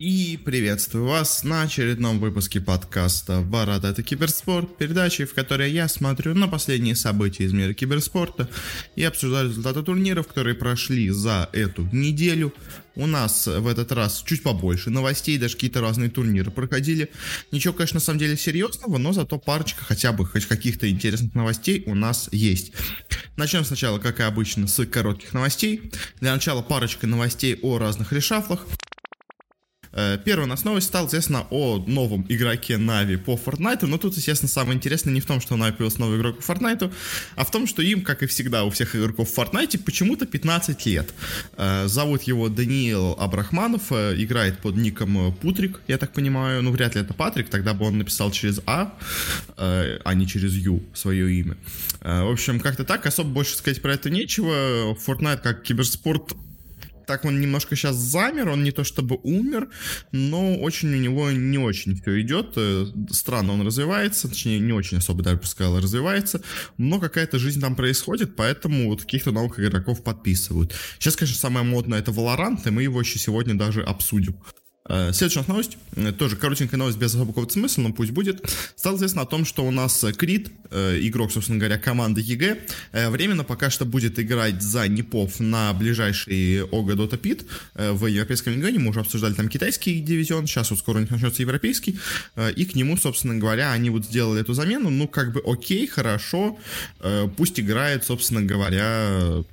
И приветствую вас на очередном выпуске подкаста «Барат это киберспорт», передачи, в которой я смотрю на последние события из мира киберспорта и обсуждаю результаты турниров, которые прошли за эту неделю. У нас в этот раз чуть побольше новостей, даже какие-то разные турниры проходили. Ничего, конечно, на самом деле серьезного, но зато парочка хотя бы хоть каких-то интересных новостей у нас есть. Начнем сначала, как и обычно, с коротких новостей. Для начала парочка новостей о разных решафлах. Э, первая у нас новость стала, естественно, о новом игроке Нави по Fortnite, но тут, естественно, самое интересное не в том, что у Нави появился новый игрок по Fortnite, а в том, что им, как и всегда у всех игроков в Fortnite, почему-то 15 лет. Э, зовут его Даниил Абрахманов, э, играет под ником Путрик, я так понимаю, ну, вряд ли это Патрик, тогда бы он написал через А, а не через Ю свое имя. В общем, как-то так, особо больше сказать про это нечего. Fortnite как киберспорт так он немножко сейчас замер, он не то чтобы умер, но очень у него не очень все идет. Э, странно он развивается, точнее, не очень особо даже сказал, развивается, но какая-то жизнь там происходит, поэтому вот каких-то новых игроков подписывают. Сейчас, конечно, самое модное это Valorant, и мы его еще сегодня даже обсудим. Э, следующая новость, э, тоже коротенькая новость без особого смысла, но пусть будет. Стало известно о том, что у нас Крит, э, игрок, собственно говоря, команды EG, временно пока что будет играть за NiP ов на ближайший OGA Dota PIT в Европейском регионе. Мы уже обсуждали там китайский дивизион, сейчас вот скоро у них начнется европейский. И к нему, собственно говоря, они вот сделали эту замену. Ну, как бы окей, хорошо, пусть играет, собственно говоря,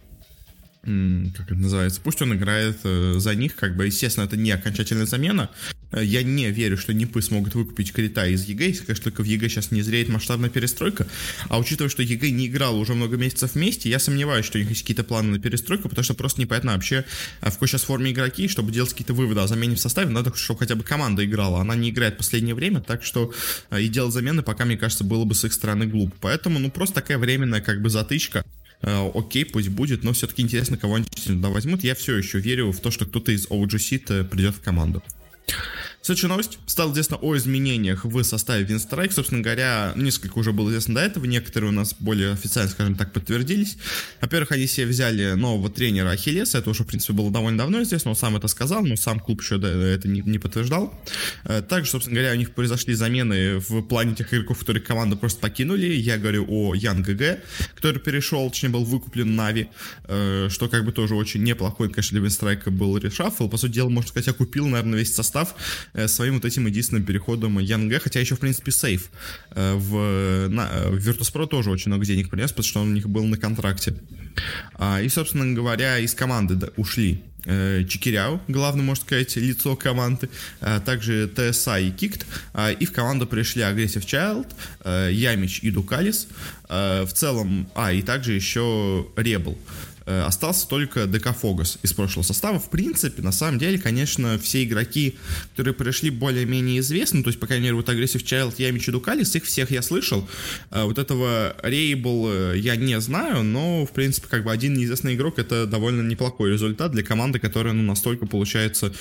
как это называется, пусть он играет э, за них, как бы, естественно, это не окончательная замена. Э, я не верю, что NiP ы смогут выкупить Крита из EG, если, конечно, только в EG сейчас не зреет масштабная перестройка. А учитывая, что EG не играл уже много месяцев вместе, я сомневаюсь, что у них есть какие-то планы на перестройку, потому что просто непонятно вообще, э, в какой сейчас форме игроки, чтобы делать какие-то выводы о замене в составе, надо, чтобы хотя бы команда играла. Она не играет в последнее время, так что и делать замены пока, мне кажется, было бы с их стороны глупо. Поэтому, ну, просто такая временная, как бы, затычка. Э, окей, пусть будет, но все-таки интересно, кого они туда возьмут. Я все еще верю в то, что кто-то из OG придет в команду. Следующая новость. Стало известно о изменениях в составе Винстрайк. Собственно говоря, несколько уже было известно до этого. Некоторые у нас более официально, скажем так, подтвердились. Во-первых, они себе взяли нового тренера Ахиллеса. Это уже, в принципе, было довольно давно известно. Он сам это сказал, но сам клуб еще это не, не подтверждал. Э, также, собственно говоря, у них произошли замены в плане тех игроков, которые команду просто покинули. Я говорю о Ян ГГ, который перешел, точнее, был выкуплен Нави, э, что как бы тоже очень неплохой, конечно, для Винстрайка был решафл. По сути дела, можно сказать, я купил, наверное, весь состав своим вот этим единственным переходом Янга, хотя еще, в принципе, сейф э, в, на, э, в Virtus.pro тоже очень много денег принес, потому что он у них был на контракте. А, и, собственно говоря, из команды ушли Чикиряу, главное, можно сказать, лицо команды, а также ТСА и Кикт, а, и в команду пришли Aggressive Child, Ямич и Дукалис, в целом, а, и также еще Ребл. Э, остался только ДК из прошлого состава. В принципе, на самом деле, конечно, все игроки, которые пришли более-менее известны, то есть, по крайней мере, вот Aggressive Child, Ямич и Дукалис, их всех я слышал. Э, вот этого Рейбл э, я не знаю, но, в принципе, как бы один неизвестный игрок — это довольно неплохой результат для команды, которая, ну, настолько, получается,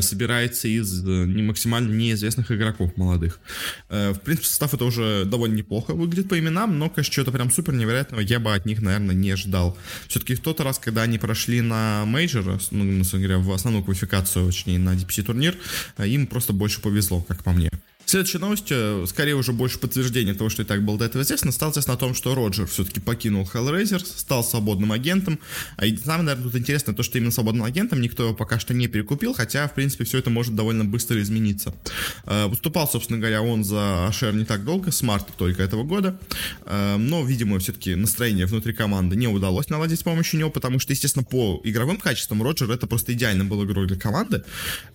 собирается из не максимально неизвестных игроков молодых. В принципе, состав это уже довольно неплохо выглядит по именам, но, конечно, что-то прям супер невероятного я бы от них, наверное, не ждал. Все-таки в тот раз, когда они прошли на мейджор, ну, на деле, в основную квалификацию, точнее, на DPC турнир, им просто больше повезло, как по мне. Следующая новость, э, скорее уже больше подтверждение того, что и так было до этого известно, стало известно о том, что Роджер все-таки покинул HellRaisers, стал свободным агентом. А и самое, наверное, тут интересно то, что именно свободным агентом никто его пока что не перекупил, хотя, в принципе, все это может довольно быстро измениться. Э, выступал, собственно говоря, он за HR не так долго, с марта только этого года, э, но, видимо, все-таки настроение внутри команды не удалось наладить с помощью него, потому что, естественно, по игровым качествам Роджер это просто идеально был игрок для команды,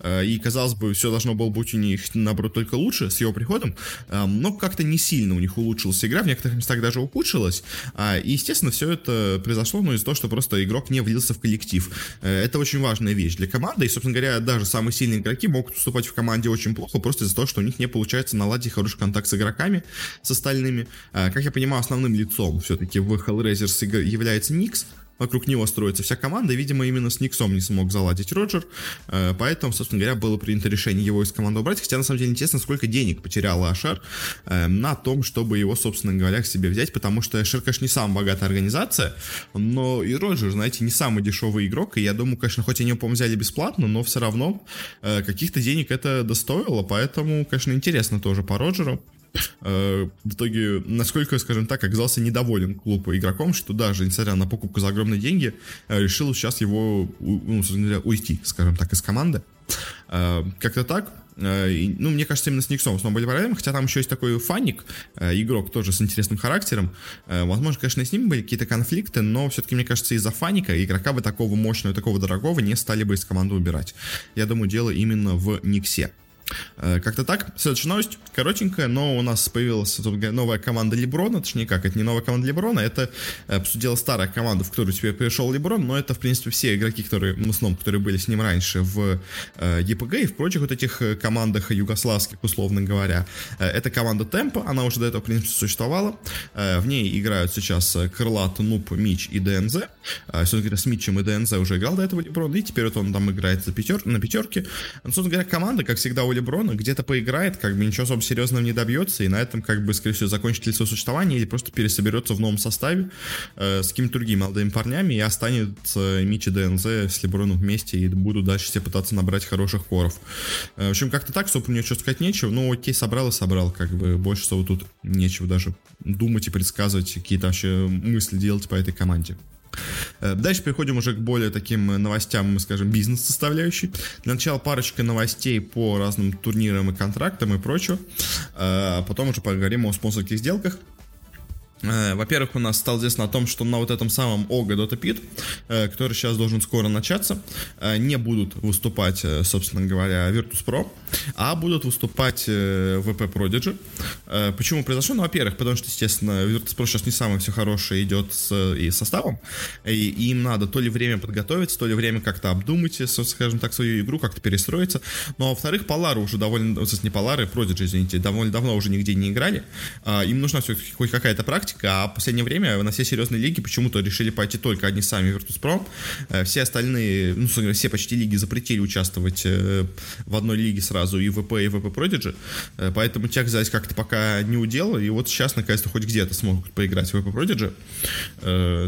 и, казалось бы, все должно было быть у них, наоборот, только лучше, лучше с его приходом, но как-то не сильно у них улучшилась игра, в некоторых местах даже ухудшилась. А, и, естественно, все это произошло ну, из-за того, что просто игрок не влился в коллектив. Э, это очень важная вещь для команды, и, собственно говоря, даже самые сильные игроки могут выступать в команде очень плохо, просто из-за того, что у них не получается наладить хороший контакт с игроками, с остальными. А, как я понимаю, основным лицом все-таки в Hellraisers является Никс, вокруг него строится вся команда, видимо, именно с Никсом не смог заладить Роджер, э, поэтому, собственно говоря, было принято решение его из команды убрать, хотя, на самом деле, интересно, сколько денег потерял Ашер э, на том, чтобы его, собственно говоря, к себе взять, потому что Ашер, конечно, не самая богатая организация, но и Роджер, знаете, не самый дешевый игрок, и я думаю, конечно, хоть они его, по взяли бесплатно, но все равно э, каких-то денег это достоило, поэтому, конечно, интересно тоже по Роджеру. Э, в итоге, насколько, скажем так, оказался недоволен клуб игроком, что даже, несмотря на покупку за огромные деньги, э, решил сейчас его, ну, уйти, скажем так, из команды. Э, как-то так. Ну, мне кажется, именно с Никсом снова были проблемы, хотя там еще есть такой фаник, игрок тоже с интересным характером. Возможно, конечно, и с ним были какие-то конфликты, но все-таки, мне кажется, из-за фаника игрока бы такого мощного, такого дорогого не стали бы из команды убирать. Я думаю, дело именно в Никсе. Э, как-то так. Следующая новость, коротенькая, но у нас появилась новая команда Леброна, точнее как, это не новая команда Леброна, это, э, по сути дела, старая команда, в которую теперь пришел Леброн, но это, в принципе, все игроки, которые, в основном, которые были с ним раньше в э, ЕПГ и в прочих вот этих командах югославских, условно говоря. Это команда Темпа, она уже до этого, в принципе, существовала. В ней играют сейчас Крылат, Нуп, Мич и ДНЗ. Собственно с Мичем и ДНЗ уже играл до этого Леброн, и теперь вот он там играет за пятер, на пятерке. Но, собственно говоря, команда, как всегда, у Леброна, где-то поиграет, как бы ничего особо серьезного не добьется, и на этом, как бы, скорее всего, закончит лицо существования или просто пересоберется в новом составе э, с какими-то другими молодыми парнями и останется Мичи ДНЗ с Леброном вместе и будут дальше все пытаться набрать хороших коров. Э, в общем, как-то так, особо мне что сказать нечего, но окей, собрал и собрал, как бы, больше всего тут нечего даже думать и предсказывать, какие-то вообще мысли делать по этой команде. Э, дальше переходим уже к более таким новостям, скажем, бизнес-составляющей. Для начала парочка новостей по разным турнирам и контрактам и прочего. Э, а потом уже поговорим о спонсорских сделках. Э, во-первых, у нас стало известно о том, что на вот этом самом Ога Dota Pit, э, который сейчас должен скоро начаться, э, не будут выступать, собственно говоря, Virtus.pro, а будут выступать VP Prodigy. Почему произошло? Ну, во-первых, потому что, естественно, Virtus.pro сейчас не самое все хорошее идет с и составом, и им надо то ли время подготовиться, то ли время как-то обдумать, скажем так, свою игру, как-то перестроиться. Ну, а во-вторых, Полары уже довольно, не Полары, Prodigy, извините, довольно давно уже нигде не играли. Им нужна все-таки хоть какая-то практика, практика, а в последнее время на все серьезные лиги почему-то решили пойти только одни сами Virtus.pro. Э, все остальные, ну, все почти лиги запретили участвовать э, в одной лиге сразу и ВП, и ВП Prodigy, э, поэтому тех здесь как-то пока не удел, и вот сейчас, наконец-то, хоть где-то смогут поиграть в ВП Prodigy.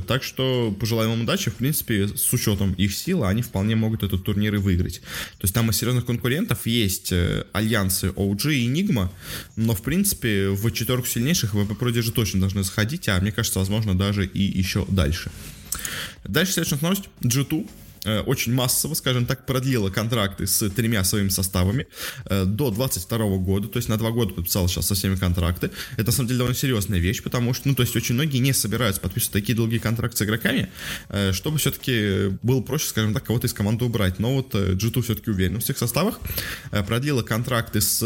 Так что пожелаем им удачи, в принципе, с учетом их силы, они вполне могут этот турнир и выиграть. То есть там из серьезных конкурентов есть альянсы OG и Enigma, но, в принципе, в четверку сильнейших ВП Prodigy точно должны сходить, а мне кажется, возможно, даже и еще дальше. Дальше следующая новость. G2 Э, очень массово, скажем так, продлила контракты с тремя своими составами э, до 22 года, то есть на два года подписал сейчас со всеми контракты. Это, на самом деле, довольно серьезная вещь, потому что, ну, то есть очень многие не собираются подписывать такие долгие контракты с игроками, э, чтобы все-таки было проще, скажем так, кого-то из команды убрать. Но вот G2 все-таки уверен в всех составах, продлила контракты с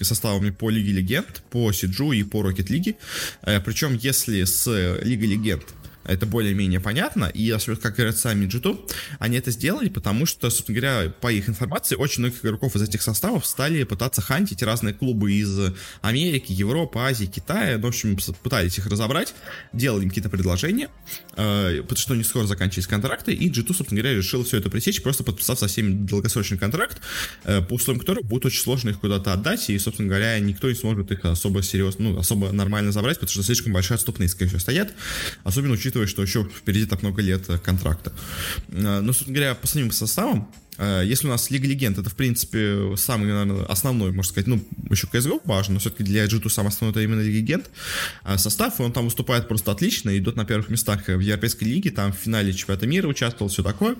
составами по Лиге Легенд, по Сиджу и по Рокет Лиге. Причем, если с Лигой Легенд это более-менее понятно, и как говорят сами G2, они это сделали, потому что, собственно говоря, по их информации, очень многих игроков из этих составов стали пытаться хантить разные клубы из Америки, Европы, Азии, Китая, ну, в общем, пытались их разобрать, делали им какие-то предложения, э, потому что у них скоро заканчивались контракты, и G2, собственно говоря, решил все это пресечь, просто подписав со всеми долгосрочный контракт, э, по условиям которого будет очень сложно их куда-то отдать, и, собственно говоря, никто не сможет их особо серьезно, ну, особо нормально забрать, потому что слишком большие отступные, скорее всего, стоят, особенно учитывая учитывая, что еще впереди так много лет э, контракта. Э, но, собственно говоря, по самим составам, если у нас Лига Легенд, это, в принципе, самый, наверное, основной, можно сказать, ну, еще CSGO важно, но все-таки для G2 самый основной это именно Лига Легенд. А состав, он там выступает просто отлично, идет на первых местах в Европейской лиге, там в финале чемпионата мира участвовал, все такое.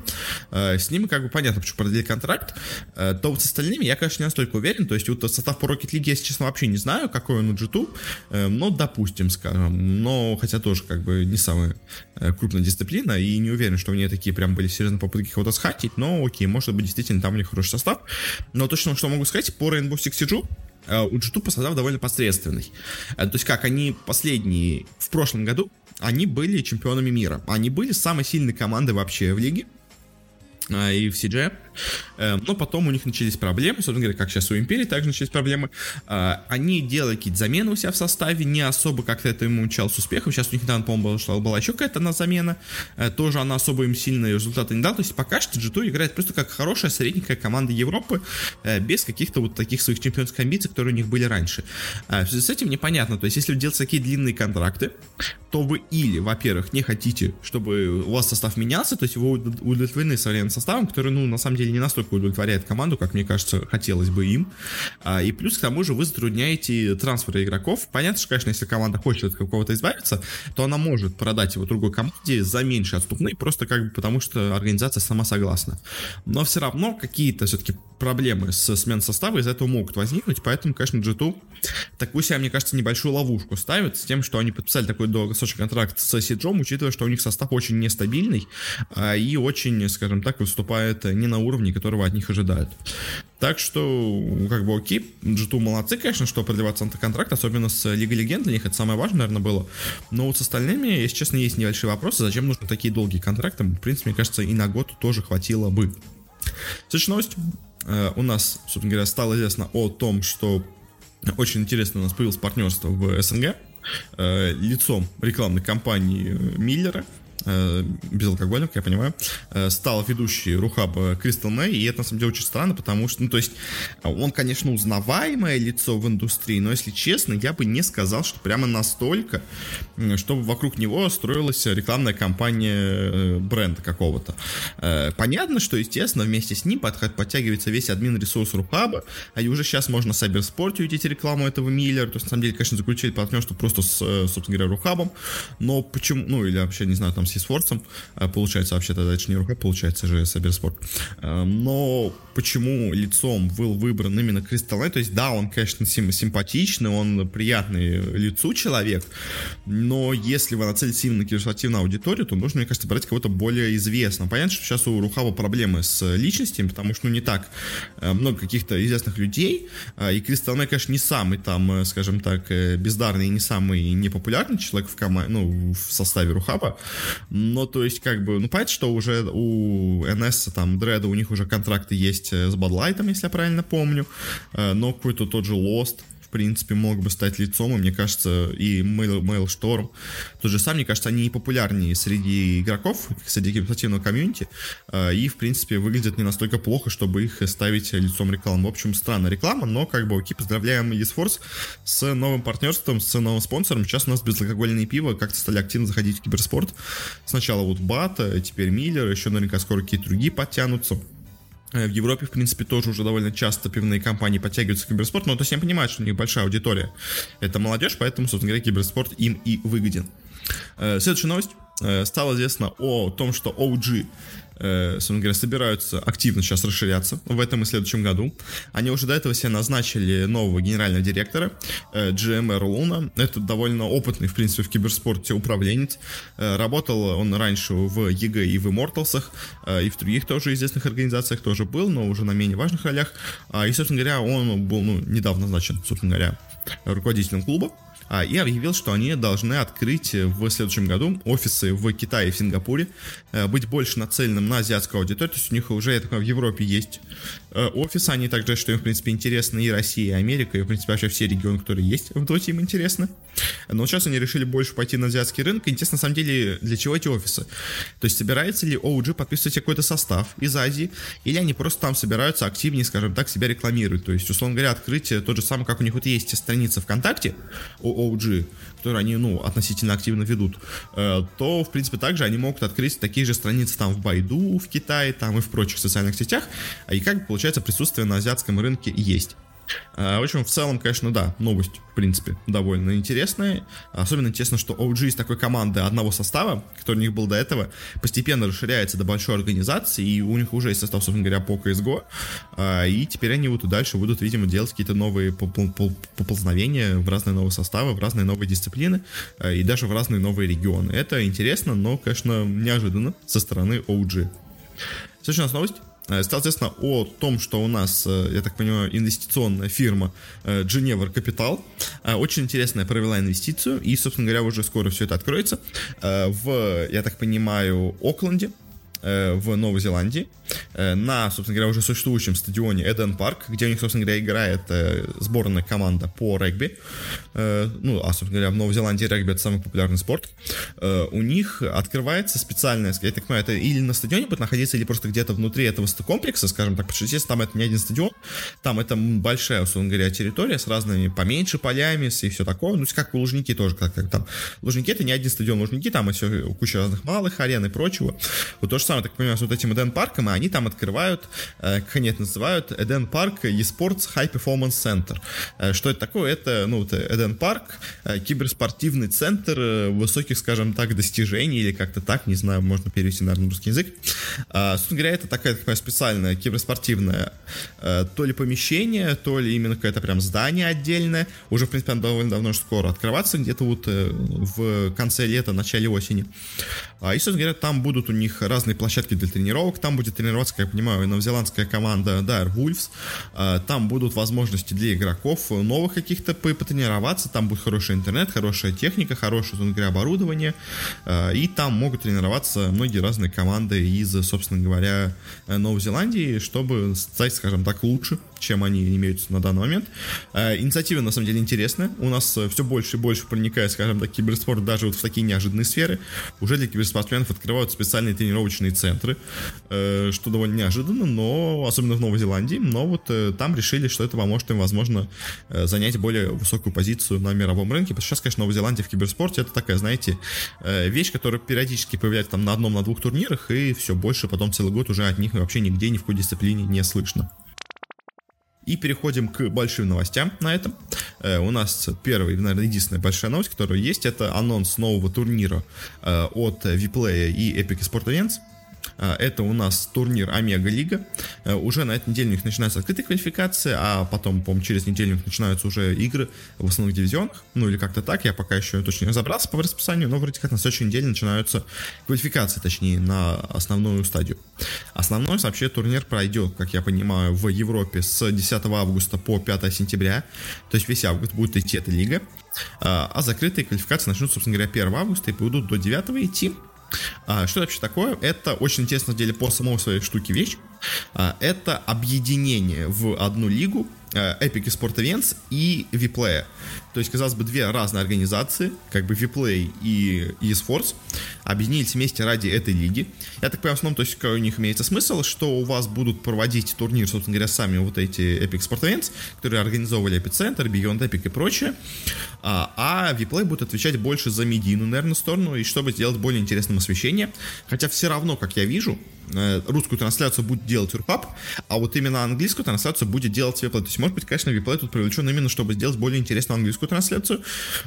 Э, с ними, как бы, понятно, почему продлили контракт. Э, то вот с остальными я, конечно, не настолько уверен, то есть вот состав по Rocket League, если честно, вообще не знаю, какой он у G2, но, допустим, скажем, но, хотя тоже, как бы, не самая крупная дисциплина, и не уверен, что у нее такие прям были серьезные попытки кого-то схатить, но, окей, может быть, действительно там у них хороший состав. Но точно, что могу сказать, по Rainbow Six Siege э, у G2 состав довольно посредственный. Э, то есть как они последние, в прошлом году, они были чемпионами мира. Они были самой сильной командой вообще в лиге. А, и в CG. Эм, но потом у них начались проблемы, собственно говоря, как сейчас у Империи также начались проблемы. А, они делали какие-то замены у себя в составе, не особо как-то это ему учал с успехом. Сейчас у них недавно, по-моему, была, была еще какая-то на замена. Э, тоже она особо им сильные результаты не дала. То есть пока что G2 играет просто как хорошая средненькая команда Европы, э, без каких-то вот таких своих чемпионских амбиций, которые у них были раньше. А, в связи с этим непонятно. То есть если делать такие длинные контракты, то вы или, во-первых, не хотите, чтобы у вас состав менялся, то есть вы удовлетворены современным составом, который, ну, на самом деле, не настолько удовлетворяет команду, как, мне кажется, хотелось бы им. А, и плюс, к тому же, вы затрудняете трансферы игроков. Понятно, что, конечно, если команда хочет от какого-то избавиться, то она может продать его другой команде за меньше отступные, просто как бы потому, что организация сама согласна. Но все равно какие-то все-таки проблемы с сменой состава из этого могут возникнуть, поэтому, конечно, G2 такую себе, мне кажется, небольшую ловушку ставит с тем, что они подписали такой долгосрочный контракт с Сиджом, учитывая, что у них состав очень нестабильный а, и очень, скажем так, выступает не на уровне, которого от них ожидают. Так что, как бы, окей, G2 молодцы, конечно, что продлевать контракт, особенно с Лигой Легенд, для них это самое важное, наверное, было. Но вот с остальными, если честно, есть небольшие вопросы, зачем нужны такие долгие контракты, в принципе, мне кажется, и на год тоже хватило бы. Следующая новость. Э, у нас, собственно говоря, стало известно о том, что очень интересно у нас появилось партнерство в СНГ э, лицом рекламной кампании Миллера э, безалкогольных, я понимаю, э, стал ведущий Рухаба Кристал Мэй, и это на самом деле очень странно, потому что, ну, то есть, он, конечно, узнаваемое лицо в индустрии, но, если честно, я бы не сказал, что прямо настолько, чтобы вокруг него строилась рекламная кампания э, бренда какого-то. Э, понятно, что, естественно, вместе с ним под, подтягивается весь админ ресурс Рухаба, а и уже сейчас можно Сайберспорте увидеть рекламу этого Миллера, то есть, на самом деле, конечно, заключили партнерство просто с, э, собственно говоря, Рухабом, но почему, ну, или вообще, не знаю, там, с Сисфорцем, а, получается, вообще-то это не рука, получается же Саберспорт. А, но почему лицом был выбран именно Кристалл? То есть, да, он, конечно, сим симпатичный, он приятный лицу человек, но если вы нацелитесь именно на консервативную аудиторию, то нужно, мне кажется, брать кого-то более известного. Понятно, что сейчас у Рухава проблемы с личностями, потому что, ну, не так а, много каких-то известных людей, и Кристалл конечно, не самый там, скажем так, э, бездарный и не самый непопулярный человек в, команде, ну, в составе Рухаба, но, то есть, как бы, ну, понятно, что уже у NS, там, Дреда, у них уже контракты есть э, с Бадлайтом, если я правильно помню, э, но какой-то тот же Lost, в принципе, мог бы стать лицом, и мне кажется, и Mail, Mailstorm, тот же сам, мне кажется, они популярнее среди игроков, среди киберспортивного комьюнити, э, и, в принципе, выглядят не настолько плохо, чтобы их ставить лицом рекламы. В общем, странная реклама, но, как бы, окей, поздравляем eSforce с новым партнерством, с новым спонсором. Сейчас у нас безалкогольное пиво как-то стали активно заходить в киберспорт. Сначала вот Бат, теперь Миллер, еще наверняка скоро какие-то другие подтянутся. Э, в Европе, в принципе, тоже уже довольно часто пивные компании подтягиваются к киберспорту, но то есть я понимаю, что у них большая аудитория. Это молодежь, поэтому, собственно говоря, киберспорт им и выгоден. Э, следующая новость. Э, стало известно о том, что OG собственно говоря, собираются активно сейчас расширяться в этом и следующем году. Они уже до этого себе назначили нового генерального директора, э, JMR Luna. Это довольно опытный, в принципе, в киберспорте управленец. Э, работал он раньше в EG и в Immortals, э, и в других тоже известных организациях тоже был, но уже на менее важных ролях. Э, и, собственно говоря, он был ну, недавно назначен, собственно говоря, руководителем клуба а, и объявил, что они должны открыть в следующем году офисы в Китае и в Сингапуре, э, быть больше нацеленным на азиатскую аудиторию, то есть у них уже, я так понимаю, в Европе есть э, офисы, они также, что им, в принципе, интересны и Россия, и Америка, и, в принципе, вообще все регионы, которые есть в Доте, им интересны. Но сейчас они решили больше пойти на азиатский рынок, интересно, на самом деле, для чего эти офисы? То есть собирается ли OG подписывать какой-то состав из Азии, или они просто там собираются активнее, скажем так, себя рекламируют, то есть, условно говоря, открыть тот же самый, как у них вот есть страница ВКонтакте, OG, которые они, ну, относительно активно ведут, э, то, в принципе, также они могут открыть такие же страницы там в Байду, в Китае, там и в прочих социальных сетях, и как получается присутствие на азиатском рынке есть. А, в общем, в целом, конечно, да, новость, в принципе, довольно интересная. Особенно интересно, что OG из такой команды одного состава, который у них был до этого, постепенно расширяется до большой организации, и у них уже есть состав, собственно говоря, по CSGO, а, и теперь они вот и дальше будут, видимо, делать какие-то новые поползновения в разные новые составы, в разные новые дисциплины, а, и даже в разные новые регионы. Это интересно, но, конечно, неожиданно со стороны OG. Следующая у нас новость. Э, известно о том, что у нас, э, я так понимаю, инвестиционная фирма Geneva Capital очень интересная провела инвестицию, и, собственно говоря, уже скоро все это откроется в, я так понимаю, Окленде, Э, в Новой Зеландии э, на, собственно говоря, уже существующем стадионе Эден Парк, где у них, собственно говоря, играет э, сборная команда по регби. Ну, а, собственно говоря, в Новой Зеландии регби это самый популярный спорт. У них открывается специальная, я так понимаю, это или на стадионе будет находиться, или просто где-то внутри этого комплекса, скажем так, потому что, естественно, там это не один стадион, там это большая, условно говоря, территория с разными поменьше полями и все такое. Ну, как у Лужники тоже, как, там. Лужники это не один стадион Лужники, там еще куча разных малых арен и прочего. Вот то же самое, так понимаю, с вот этим Эден парком, и они там открывают, э, как они это называют, Эден парк eSports High Performance Center. Э, что это такое? Это, ну, это Эден парк, э, киберспортивный центр высоких, скажем так, достижений, или как-то так, не знаю, можно перевести, наверное, на русский язык. Собственно говоря, это такая, такая специальная киберспортивная то ли помещение, то ли именно какое-то прям здание отдельное. Уже, в принципе, оно довольно давно скоро открываться, где-то вот в конце лета, начале осени. И, собственно говоря, там будут у них разные площадки для тренировок. Там будет тренироваться, как я понимаю, новозеландская команда Dire Wolves. А, там будут возможности для игроков новых каких-то потренироваться. Там будет хороший интернет, хорошая техника, хорошее, собственно говоря, оборудование. А, и там могут тренироваться многие разные команды из, собственно говоря, Новой Зеландии, чтобы стать, скажем так, лучше, чем они имеются на данный момент. А, инициатива, на самом деле, интересная. У нас все больше и больше проникает, скажем так, киберспорт даже вот в такие неожиданные сферы. Уже для киберспортсменов открывают специальные тренировочные центры, э, что довольно неожиданно, но особенно в Новой Зеландии, но вот э, там решили, что это поможет им, возможно, э, занять более высокую позицию на мировом рынке, потому что сейчас, конечно, Новая Зеландия в киберспорте это такая, знаете, вещь, которая периодически появляется там на одном, на двух турнирах, и все больше потом целый год уже от них вообще нигде, ни в какой дисциплине не слышно. И переходим к большим новостям на этом. Э, у нас первая, наверное, единственная большая новость, которая есть, это анонс нового турнира э, от Vplay и Epic Sport Events. А, это у нас турнир Омега Лига. Э, уже на этой неделе у них начинается открытая квалификация, а потом, по-моему, через неделю у них начинаются уже игры в основных дивизионах. Ну или как-то так, я пока еще точно не разобрался по расписанию, но вроде как на следующей неделе начинаются квалификации, точнее, на основную стадию. Основной вообще турнир пройдет, как я понимаю, в Европе с 10 августа по 5 сентября. То есть весь август будет идти эта лига. А, а закрытые квалификации начнутся, собственно говоря, 1 августа и будут до 9 идти. А, что это вообще такое? Это очень интересно на деле по самой своей штуке вещь. А, это объединение в одну лигу Э, Epic Sport Events и Vplay. То есть, казалось бы, две разные организации, как бы Vplay и eSports, объединились вместе ради этой лиги. Я так понимаю, в основном, то есть, у них имеется смысл, что у вас будут проводить турнир, собственно говоря, сами вот эти Epic Sport Events, которые организовывали Epicenter, Beyond Epic и прочее, а, а будет отвечать больше за медийную, наверное, сторону, и чтобы сделать более интересным освещение. Хотя все равно, как я вижу, русскую трансляцию будет делать Урпап, а вот именно английскую трансляцию будет делать Vplay. То есть, может быть, конечно, Виплей тут привлечен именно, чтобы сделать более интересную английскую трансляцию.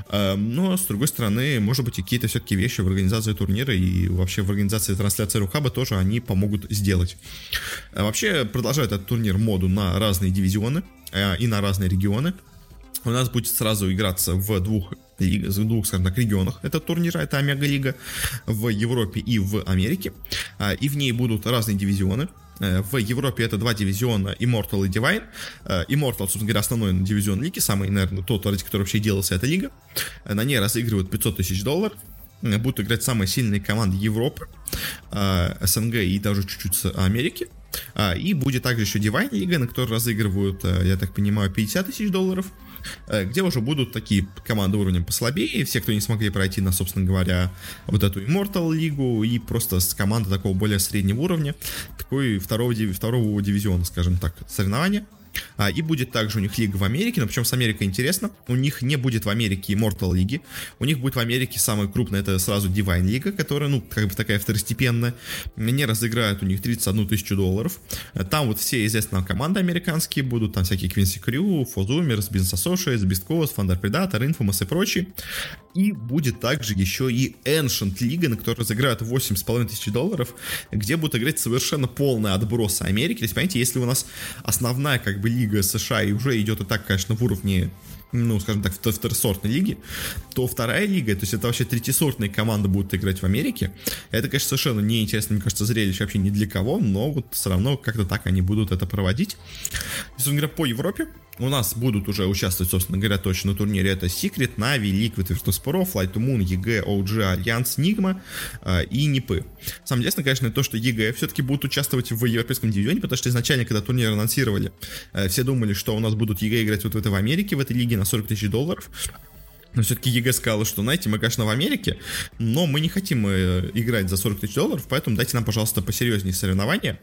Эм, но, с другой стороны, может быть, и какие-то все-таки вещи в организации турнира и вообще в организации трансляции Рухаба тоже они помогут сделать. Э, вообще, продолжает этот турнир моду на разные дивизионы э, и на разные регионы. У нас будет сразу играться в двух в двух, скажем так, регионах этого турнира, это Омега-лига, в Европе и в Америке. Э, и в ней будут разные дивизионы. Э, в Европе это два дивизиона Immortal и Divine. Э, Immortal, собственно говоря, основной дивизион лиги, самый, наверное, тот, ради которого вообще делался эта лига. Э, на ней разыгрывают 500 тысяч долларов. Будут играть самые сильные команды Европы, СНГ и даже чуть-чуть Америки. И будет также еще Divine Лига, на которой разыгрывают, я так понимаю, 50 тысяч долларов. Э, где уже будут такие команды уровнем послабее, все, кто не смогли пройти на, собственно говоря, вот эту Immortal лигу, и просто с команды такого более среднего уровня, такой второго, второго дивизиона, скажем так, соревнования. А, и будет также у них лига в Америке, но причем с Америкой интересно, у них не будет в Америке Immortal лиги, у них будет в Америке самая крупная, это сразу Divine лига, которая, ну, как бы такая второстепенная, не разыграют у них 31 тысячу долларов, там вот все известные команды американские будут, там всякие Quincy Crew, Fozumers, Business Associates, Coast, Thunder Predator, Infamous и прочие, и будет также еще и Ancient Лига, на которой разыграют 8,5 тысяч долларов, где будут играть совершенно полный отброс Америки, то есть, понимаете, если у нас основная, как как бы лига США и уже идет и так, конечно, в уровне ну, скажем так, второсортной лиги, то вторая лига, то есть это вообще третьесортные команды будут играть в Америке. Это, конечно, совершенно неинтересно, мне кажется, зрелище вообще ни для кого, но вот все равно как-то так они будут это проводить. Собственно говоря, по Европе у нас будут уже участвовать, собственно говоря, точно на турнире. Это Secret, Na'Vi, Liquid, Virtus.pro, Flight to Moon, EG, OG, Альянс, Nigma э, и НИПы. Самое интересное, конечно, то, что EG все-таки будут участвовать в европейском дивизионе, потому что изначально, когда турнир анонсировали, э, все думали, что у нас будут EG играть вот в этой в Америке, в этой лиге на 40 тысяч долларов. Но все-таки EG сказала, что, знаете, мы, конечно, в Америке, но мы не хотим э, играть за 40 тысяч долларов, поэтому дайте нам, пожалуйста, посерьезнее соревнования.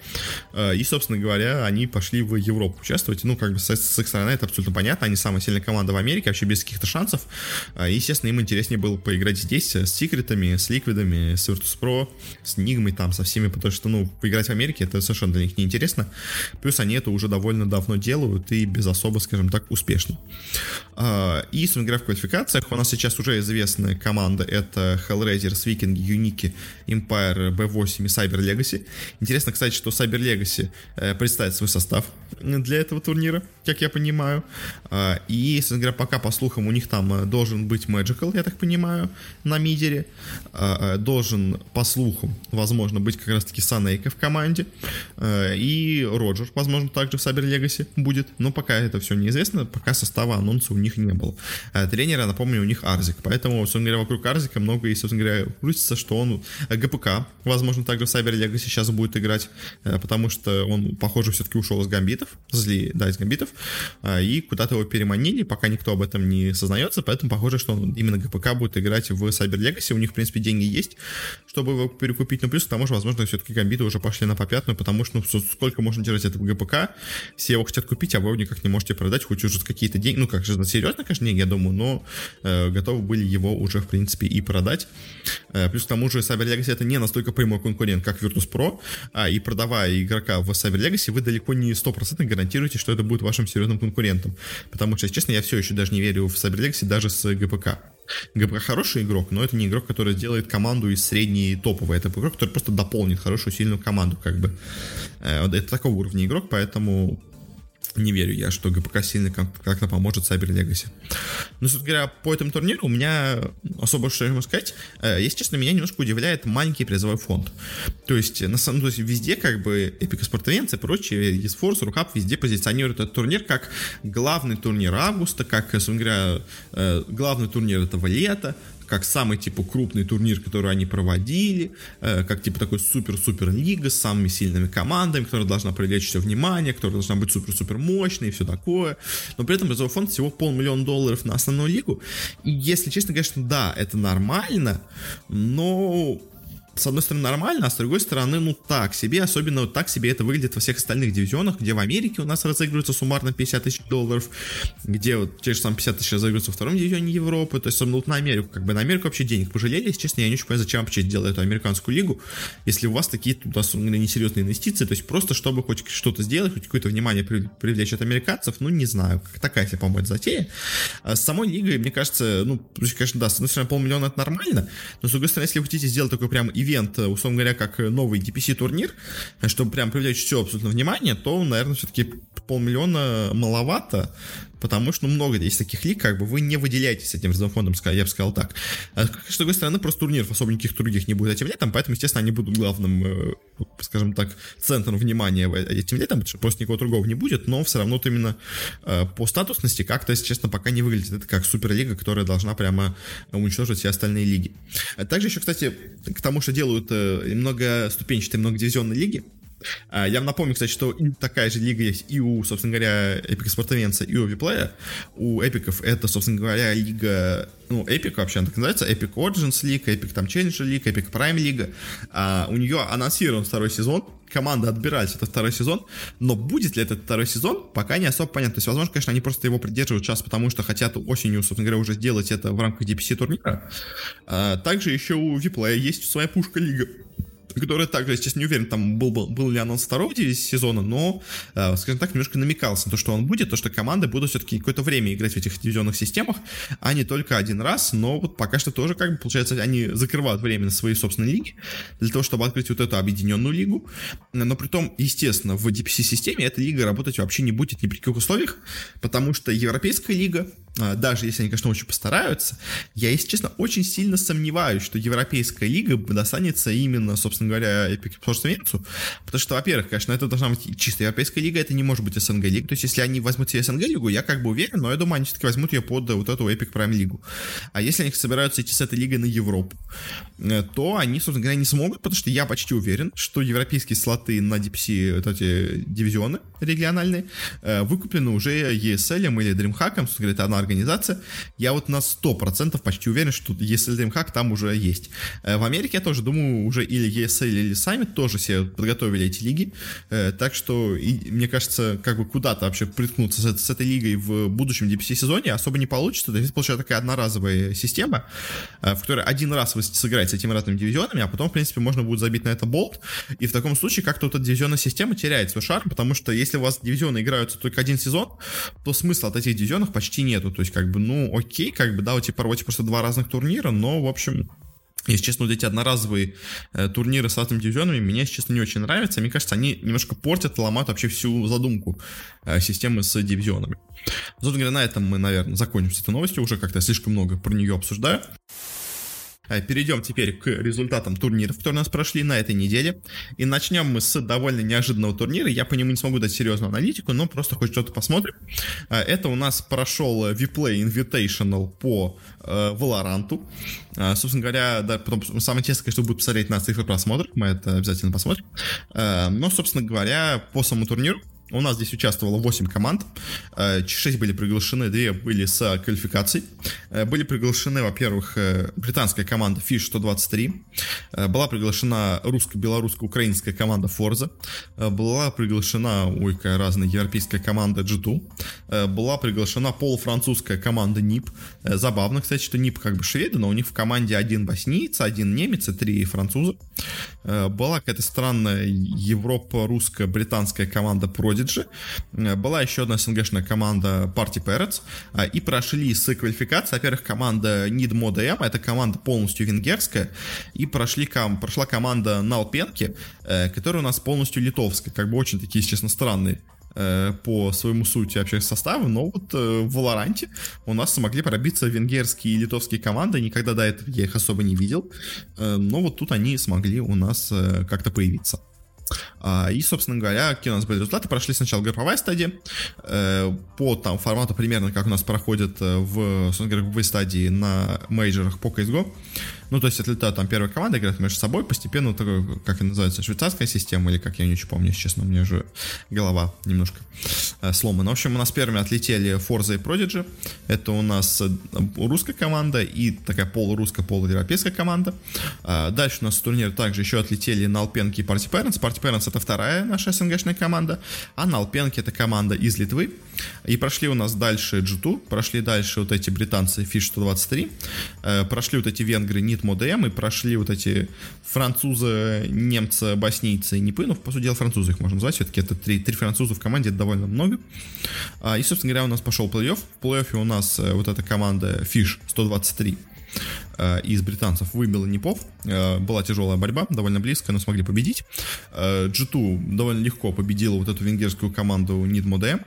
Э, и, собственно говоря, они пошли в Европу участвовать. Ну, как бы с, их стороны это абсолютно понятно. Они самая сильная команда в Америке, вообще без каких-то шансов. Э, естественно, им интереснее было поиграть здесь с секретами, с Liquid ами, с Virtus.pro, с Nigma й там, со всеми, потому что, ну, поиграть в Америке это совершенно для них неинтересно. Плюс они это уже довольно давно делают и без особо, скажем так, успешно. И, собственно говоря, в квалификации у нас сейчас уже известная команда. Это Hellraisers, Viking, Uniki, Empire, B8 и Cyber Legacy. Интересно, кстати, что Cyber Legacy э, представит свой состав для этого турнира, как я понимаю. А, и, собственно говоря, пока, по слухам, у них там э, должен быть Magical, я так понимаю, на мидере. А, э, должен, по слухам, возможно, быть как раз-таки Санейка в команде. И Роджер, возможно, также в Cyber Legacy будет. Но пока это все неизвестно, пока состава анонса у них не было. Тренера, напомню, напомню, у них Арзик. Поэтому, собственно говоря, вокруг Арзика много и, собственно говоря, крутится, что он э, ГПК, возможно, также в Cyber Legacy сейчас будет играть, э, потому что он, похоже, все-таки ушел из гамбитов, зли, да, из гамбитов, э, и куда-то его переманили, пока никто об этом не сознается, поэтому похоже, что он именно ГПК будет играть в Cyber Legacy, у них, в принципе, деньги есть, чтобы его перекупить, но плюс к тому же, возможно, все-таки гамбиты уже пошли на попятную, потому что, ну, сколько можно держать этого ГПК, все его хотят купить, а вы никак не можете продать, хоть уже какие-то деньги, ну, как же, серьезно, конечно, деньги, я думаю, но готовы были его уже, в принципе, и продать. Э, плюс к тому же Cyber Legacy это не настолько прямой конкурент, как Virtus.pro, а и продавая игрока в Cyber Legacy, вы далеко не 100% гарантируете, что это будет вашим серьезным конкурентом. Потому что, если честно, я все еще даже не верю в Cyber Legacy даже с ГПК. ГПК хороший игрок, но это не игрок, который сделает команду из средней топовой. Это игрок, который просто дополнит хорошую, сильную команду, как бы. Э, это такого уровня игрок, поэтому не верю я, что ГПК сильно как-то поможет Cyber Legacy. Но, собственно говоря, по этому турниру у меня особо что ему сказать. Э, если честно, меня немножко удивляет маленький призовой фонд. То есть, на самом деле, везде как бы Epic Спортовенцы и прочие, eSforce, Рукап везде позиционируют этот турнир как главный турнир августа, как, собственно говоря, э, главный турнир этого лета, как самый, типа, крупный турнир, который они проводили, э, как, типа, такой супер-супер лига с самыми сильными командами, которая должна привлечь все внимание, которая должна быть супер-супер мощной и все такое. Но при этом призовой фонд всего полмиллиона долларов на основную лигу. И, если честно, конечно, да, это нормально, но с одной стороны, нормально, а с другой стороны, ну так себе, особенно вот так себе это выглядит во всех остальных дивизионах, где в Америке у нас разыгрывается суммарно 50 тысяч долларов, где вот те же самые 50 тысяч разыгрываются во втором дивизионе Европы, то есть, особенно вот на Америку, как бы на Америку вообще денег пожалели, если честно, я не очень понимаю, зачем вообще делать эту американскую лигу, если у вас такие туда несерьезные инвестиции, то есть просто чтобы хоть что-то сделать, хоть какое-то внимание привлечь от американцев, ну не знаю, как такая себе, по-моему, затея. А с самой лигой, мне кажется, ну, конечно, да, с одной стороны, полмиллиона это нормально, но с другой стороны, если вы хотите сделать такой прям ивент, условно говоря, как новый DPC-турнир, чтобы прям привлечь все абсолютно внимание, то, наверное, все-таки полмиллиона маловато, потому что ну, много есть таких лиг, как бы вы не выделяетесь этим призовым фондом, я бы сказал так. А, с другой стороны, просто турниров особо никаких других не будет этим летом, поэтому, естественно, они будут главным, э, скажем так, центром внимания этим летом, потому что просто никого другого не будет, но все равно вот именно э, по статусности как-то, если честно, пока не выглядит это как суперлига, которая должна прямо уничтожить все остальные лиги. А также еще, кстати, к тому, что делают э, многоступенчатые, многодивизионные лиги, а, я вам напомню, кстати, что такая же лига есть и у, собственно говоря, Epic Спортовенца, и у Виплея. У эпиков это, собственно говоря, лига, ну, Epic вообще она так называется, Epic Origins League, Epic там Challenger League, Epic Prime League. А, у нее анонсирован второй сезон, команда отбирается этот второй сезон, но будет ли этот второй сезон, пока не особо понятно. То есть, возможно, конечно, они просто его придерживают сейчас, потому что хотят осенью, собственно говоря, уже сделать это в рамках DPC турнира. А, также еще у Виплея есть своя пушка лига который также, естественно, не уверен, там был, был, был ли анонс второго сезона, но, э, скажем так, немножко намекался на то, что он будет, то, что команды будут все-таки какое-то время играть в этих дивизионных системах, а не только один раз, но вот пока что тоже, как бы, получается, они закрывают время на свои собственные лиги, для того, чтобы открыть вот эту объединенную лигу, но при том, естественно, в DPC-системе эта лига работать вообще не будет ни при каких условиях, потому что Европейская лига, а, даже если они, конечно, очень постараются, я, если честно, очень сильно сомневаюсь, что Европейская лига достанется именно, собственно говоря, Epic Sports Венецу, потому что, во-первых, конечно, это должна быть чисто Европейская лига, это не может быть СНГ лига, то есть если они возьмут себе СНГ лигу, я как бы уверен, но я думаю, они все-таки возьмут ее под вот эту Epic Prime лигу. А если они собираются идти с этой лигой на Европу, э, то они, собственно говоря, не смогут, потому что я почти уверен, что европейские слоты на DPC, вот эти дивизионы региональные, э, выкуплены уже ESL или DreamHack, собственно говоря, это одна организация. Я вот на 100% почти уверен, что ESL DreamHack там уже есть. Э, в Америке я тоже думаю, уже или ESL, или сами тоже себе подготовили эти лиги. Э, так что, и, мне кажется, как бы куда-то вообще приткнуться с, с этой лигой в будущем DPC-сезоне особо не получится. То есть получается такая одноразовая система, в которой один раз вы сыграете с этими разными дивизионами, а потом, в принципе, можно будет забить на это болт. И в таком случае как-то вот эта дивизионная система теряет свой шарм, потому что если у вас дивизионы играются только один сезон, то смысла от этих дивизионов почти нету. То есть, как бы, ну, окей, как бы, да, у тебя проводите просто два разных турнира, но, в общем, если честно, вот эти одноразовые э, турниры с разными дивизионами мне, если честно, не очень нравятся. Мне кажется, они немножко портят, ломают вообще всю задумку э, системы с дивизионами. Собственно говоря, на этом мы, наверное, закончим с этой новостью. Уже как-то слишком много про нее обсуждаю. Э, перейдем теперь к результатам турниров, которые у нас прошли на этой неделе. И начнем мы с довольно неожиданного турнира. Я по нему не смогу дать серьезную аналитику, но просто хоть что-то посмотрим. Э, это у нас прошел Vplay Invitational по э, Valorant. Собственно говоря, да, потом самое интересное, конечно, будет посмотреть на цифры просмотров. Мы это обязательно посмотрим. Но, собственно говоря, по самому турниру у нас здесь участвовало 8 команд. 6 э, были приглашены, 2 были с квалификацией. Э, были приглашены, во-первых, э, британская команда Fish 123. Была приглашена русско-белорусско-украинская команда Forza. Была приглашена, ой, какая разная, европейская команда G2. Была приглашена полуфранцузская команда НИП. Забавно, кстати, что НИП как бы шведы, но у них в команде один боснийц, один немец и три француза. Была какая-то странная Европа-русско-британская команда Prodigy Prodigy. Э, была еще одна СНГшная команда Party Parrots. Э, и прошли с квалификации. Во-первых, команда Need Mode M, это команда полностью венгерская. И прошли, прошла команда Налпенки, э, которая у нас полностью литовская. Как бы очень такие, честно, странные по своему сути вообще составу, но вот в Валоранте у нас смогли пробиться венгерские и литовские команды, никогда до этого я их особо не видел, но вот тут они смогли у нас как-то появиться. А, и, собственно говоря, какие у нас были результаты? Прошли сначала групповая стадия, э, по там формату примерно, как у нас проходит э, в, собственно групповой стадии на мейджорах по CSGO. Ну, то есть отлетают там первая команда, играют между собой, постепенно, такой, как это называется, швейцарская система, или как я не очень помню, если честно, у меня же голова немножко э, сломана. В общем, у нас первыми отлетели Forza и Prodigy. Это у нас э, русская команда и такая полурусская, полуевропейская команда. А дальше у нас с турнира также еще отлетели Налпенки и Party Parents. Party Parents это вторая наша СНГшная команда, а Налпенки это команда из Литвы. И прошли у нас дальше G2, прошли дальше вот эти британцы Fish 123, э, прошли вот эти венгры Nit Modem и прошли вот эти французы, немцы, боснийцы и Нипы, ну, по сути дела, французы их можно назвать, все-таки это три, три француза в команде, это довольно много. А, и, собственно говоря, у нас пошел плей-офф. В плей-оффе у нас э, вот эта команда Fish 123 Э, из британцев выбила Непов. Э, была тяжелая борьба, довольно близко, но смогли победить. G2 э, довольно легко победила вот эту венгерскую команду Нидмоде.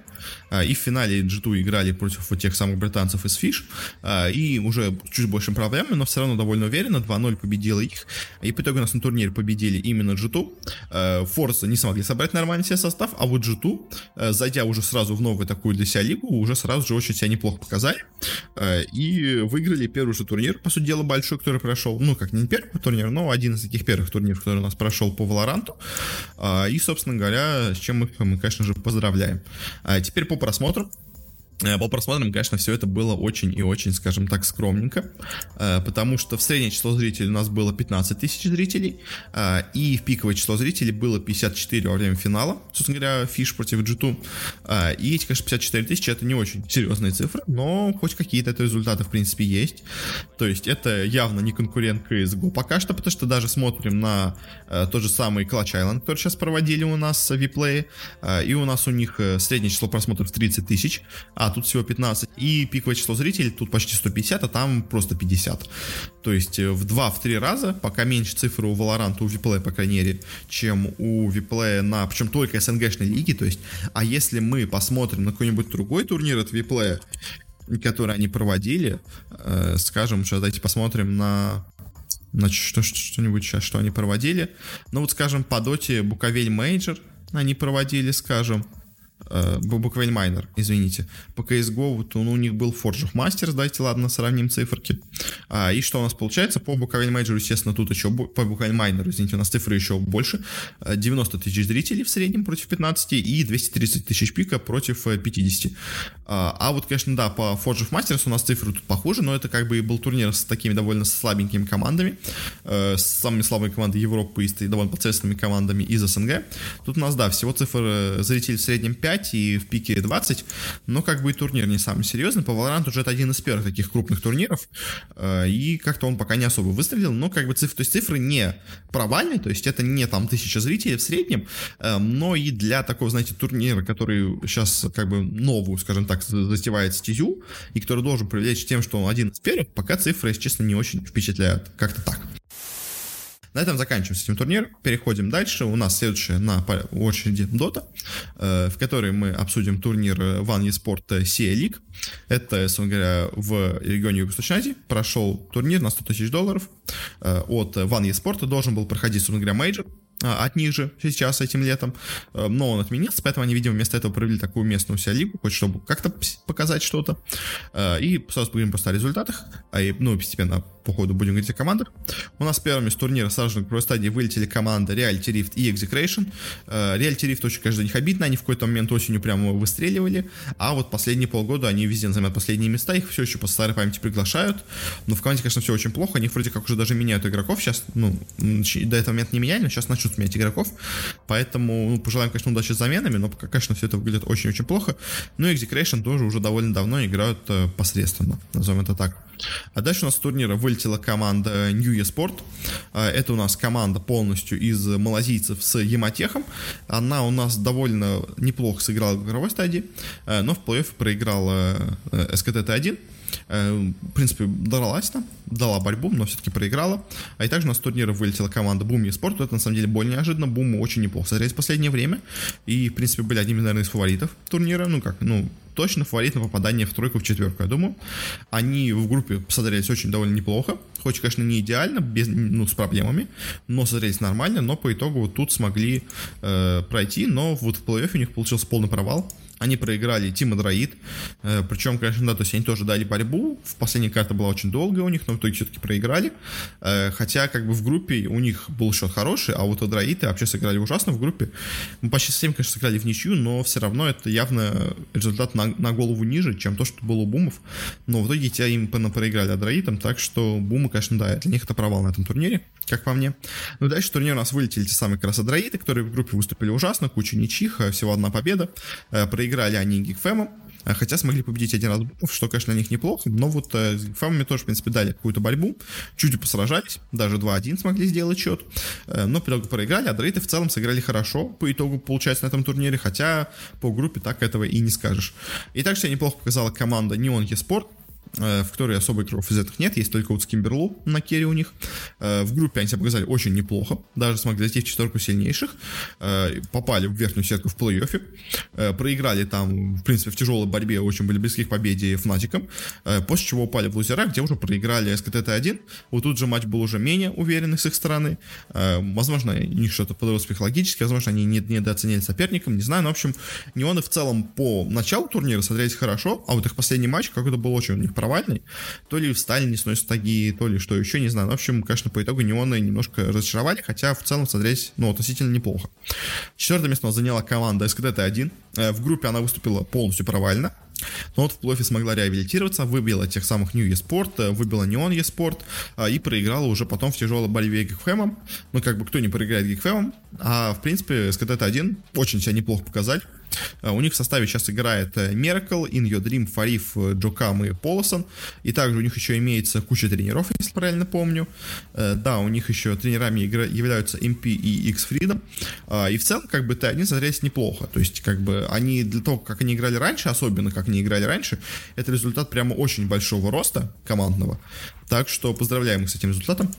И в финале G2 играли против вот тех самых британцев из Fish. И уже чуть большим проблемами, но все равно довольно уверенно. 2-0 победила их. И по итогу у нас на турнире победили именно G2. Forza не смогли собрать нормальный себе состав, а вот G2, зайдя уже сразу в новую такую для себя лигу, уже сразу же очень себя неплохо показали. И выиграли первый же турнир, по сути дела, дело большой, который прошел, ну, как не первый турнир, но один из таких первых турниров, который у нас прошел по Валоранту. И, собственно говоря, с чем мы, мы конечно же, поздравляем. А теперь по просмотру. Э, по просмотрам, конечно, все это было очень и очень, скажем так, скромненько, э, потому что в среднее число зрителей у нас было 15 тысяч зрителей, э, и в пиковое число зрителей было 54 во время финала, собственно говоря, Фиш против G2, и эти, конечно, 54 тысячи это не очень серьезные цифры, но хоть какие-то это результаты, в принципе, есть, то есть это явно не конкурент CSGO пока что, потому что даже смотрим на тот же самый Clutch Island, который сейчас проводили у нас в Vplay, и у нас у них среднее число просмотров 30 тысяч, а тут всего 15. И пиковое число зрителей тут почти 150, а там просто 50. То есть э, в 2-3 раза, пока меньше цифры у Valorant, у WePlay, по крайней мере, чем у WePlay на, причем только СНГшной лиги, то есть, а если мы посмотрим на какой-нибудь другой турнир от WePlay, который они проводили, э, скажем, сейчас давайте посмотрим на Значит, что, что-нибудь сейчас, что они проводили. Ну вот, скажем, по доте Буковель Мейджор они проводили, скажем э, буквально майнер, извините. По CSGO вот он, у них был Forge of Masters, давайте, ладно, сравним циферки. А, и что у нас получается? По буквально Major, естественно, тут еще, по буквально майнеру, извините, у нас цифры еще больше. 90 э, тысяч зрителей в среднем против 15 и 230 тысяч пика против 50. Э, а, а вот, конечно, да, по Forge of Masters у нас цифры тут похуже, но это как бы и был турнир с такими довольно слабенькими командами, с самыми слабыми командами Европы и довольно посредственными командами из СНГ. Тут у нас, да, всего цифр зрителей в среднем 5, 5 и в пике 20, но как бы и турнир не самый серьезный. По Valorant уже это один из первых таких крупных турниров, э, и как-то он пока не особо выстрелил, но как бы цифры, то есть цифры не провальные, то есть это не там тысяча зрителей в среднем, э, но и для такого, знаете, турнира, который сейчас как бы новую, скажем так, затевает стезю, и который должен привлечь тем, что он один из первых, пока цифры, если честно, не очень впечатляют. Как-то так. На этом заканчиваем с этим турниром. Переходим дальше. У нас следующая на очереди Dota, э, в которой мы обсудим турнир ONE Esports SEA League. Это, собственно говоря, в регионе Юго-Восточной Азии прошел турнир на 100 тысяч долларов э, от ONE Esports. Должен был проходить, собственно говоря, мейджор от них же сейчас этим летом, э, но он отменился, поэтому они, видимо, вместо этого провели такую местную себя лигу, хоть чтобы как-то показать что-то. И сразу поговорим просто о результатах, а ну, постепенно по ходу будем говорить о командах. У нас первыми с турнира сразу же на первой стадии вылетели команды Reality Rift и Execration. Reality Rift очень, конечно, них обидно, они в какой-то момент осенью прямо выстреливали, а вот последние полгода они везде занимают последние места, их все еще по старой памяти приглашают, но в команде, конечно, все очень плохо, они вроде как уже даже меняют игроков, сейчас, ну, до этого момента не меняли, но сейчас начнут менять игроков, поэтому, ну, пожелаем, конечно, удачи с заменами, но пока, конечно, все это выглядит очень-очень плохо, ну, Execration тоже уже довольно давно играют э, посредственно, назовем это так. А дальше у нас с турнира вылетела команда New Esport. А, это у нас команда полностью из малазийцев с Яматехом. Она у нас довольно неплохо сыграла в игровой стадии, а, но в плей-оффе проиграла СКТ-1. Э, в принципе, дралась там, дала борьбу, но все-таки проиграла. А и также у нас с турнира вылетела команда Boom eSport. Это на самом деле более неожиданно. Boom очень неплохо смотрелись в последнее время. И, в принципе, были одними, наверное, из фаворитов турнира. Ну как, ну, точно фаворит на попадание в тройку, в четверку, я думаю. Они в группе смотрелись очень довольно неплохо. Хоть, конечно, не идеально, без, ну, с проблемами, но смотрелись нормально, но по итогу вот тут смогли э, пройти, но вот в плей-оффе у них получился полный провал. Они проиграли Тима Дроид. Э, Причем, конечно, да, то есть они тоже дали борьбу. В последней карте была очень долгая у них, но в итоге все-таки проиграли. Э, хотя, как бы в группе у них был счет хороший, а вот у Дроиды вообще сыграли ужасно в группе. Мы почти совсем, конечно, сыграли в ничью, но все равно это явно результат на, на голову ниже, чем то, что было у Бумов. Но в итоге тебя им проиграли Адроитам, так что Бумы, конечно, да, для них это провал на этом турнире, как по мне. Ну, дальше турнир у нас вылетели те самые как раз Адроиты, которые в группе выступили ужасно, куча ничьих, э, всего одна победа. Проиграли проиграли они Гигфэмом, а, хотя смогли победить один раз что, конечно, для них неплохо, но вот э, с Гигфэмами тоже, в принципе, дали какую-то борьбу, чуть посражались, даже 2-1 смогли сделать счет, э, но по итогу проиграли, а Дрейты в целом сыграли хорошо, по итогу, получается, на этом турнире, хотя по группе так этого и не скажешь. И также себя неплохо показала команда Neon eSport, в которой особо игроков нет, есть только вот Скимберлу на керри у них. Э, в группе они себя показали очень неплохо, даже смогли зайти в четверку сильнейших, э, попали в верхнюю сетку в плей-оффе, проиграли там, в принципе, в тяжелой борьбе, очень были близки к победе Фнатиком, после чего упали в лузера, где уже проиграли СКТ-1. Вот тут же матч был уже менее уверенный с их стороны. Возможно, у них что-то подалось психологически, возможно, они недооценили соперником, не знаю, но, в общем, неоны в целом по началу турнира смотрелись хорошо, а вот их последний матч какой-то был очень у них провальный. То ли встали не сносят таги, то ли что еще, не знаю. в общем, конечно, по итогу неоны немножко разочаровали, хотя в целом смотреть, ну, относительно неплохо. Четвертое место заняла команда СКТ-1. Э, в группе она выступила полностью провально. но вот в плей смогла реабилитироваться, выбила тех самых New eSport, выбила Neon eSport и проиграла уже потом в тяжелой борьбе Гигфэмом. Ну, как бы кто не проиграет Гигфэмом, а в принципе СКТ-1 очень себя неплохо показали. Э, у них в составе сейчас играет Miracle, In Your Dream, Фариф, Джокам и Полосон. И также у них еще имеется куча тренеров, если правильно помню. Э, да, у них еще тренерами являются MP и X Freedom. А, и в целом, как бы, Т1 смотрелись неплохо. То есть, как бы, они для того, как они играли раньше, особенно как они играли раньше, это результат прямо очень большого роста командного. Так что поздравляем их с этим результатом.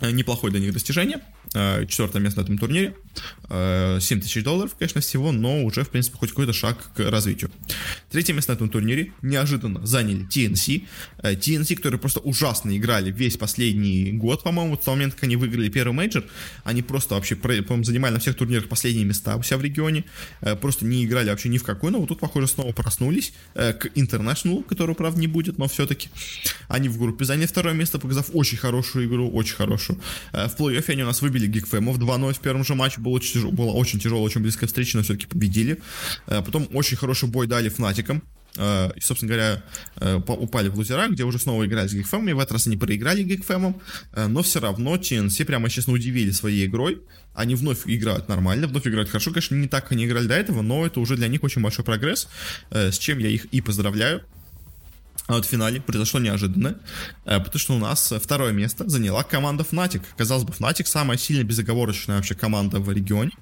Э, неплохое для них достижение. Э, четвертое место на этом турнире. 7 э, тысяч долларов, конечно, всего, но уже, в принципе, хоть какой-то шаг к развитию. Третье место на этом турнире неожиданно заняли TNC. TNC, которые просто ужасно играли весь последний год, по-моему, в тот момент, как они выиграли первый мейджор, они просто вообще, по-моему, занимали на всех турнирах последние места у себя в регионе, просто не играли вообще ни в какой, но вот тут, похоже, снова проснулись к International, которого, правда, не будет, но все-таки. Они в группе заняли второе место, показав очень хорошую игру, очень хорошую. В плей-оффе они у нас выбили Гигфэмов 2-0 в первом же матче. Было очень, тяжело, было очень тяжело, очень близкая встреча, но все-таки победили. Э, потом очень хороший бой дали Фнатикам. Э, и, собственно говоря, э, упали в лузера, где уже снова играли с Гигфэмами. В этот раз они проиграли Гигфэмом, но все равно TNC прямо, честно, удивили своей игрой. Они вновь играют нормально, вновь играют хорошо. Конечно, не так, они играли до этого, но это уже для них очень большой прогресс, с чем я их и поздравляю. А вот в финале произошло неожиданно, э, потому что у нас второе место заняла команда Fnatic. Казалось бы, Fnatic самая сильная безоговорочная вообще команда в регионе,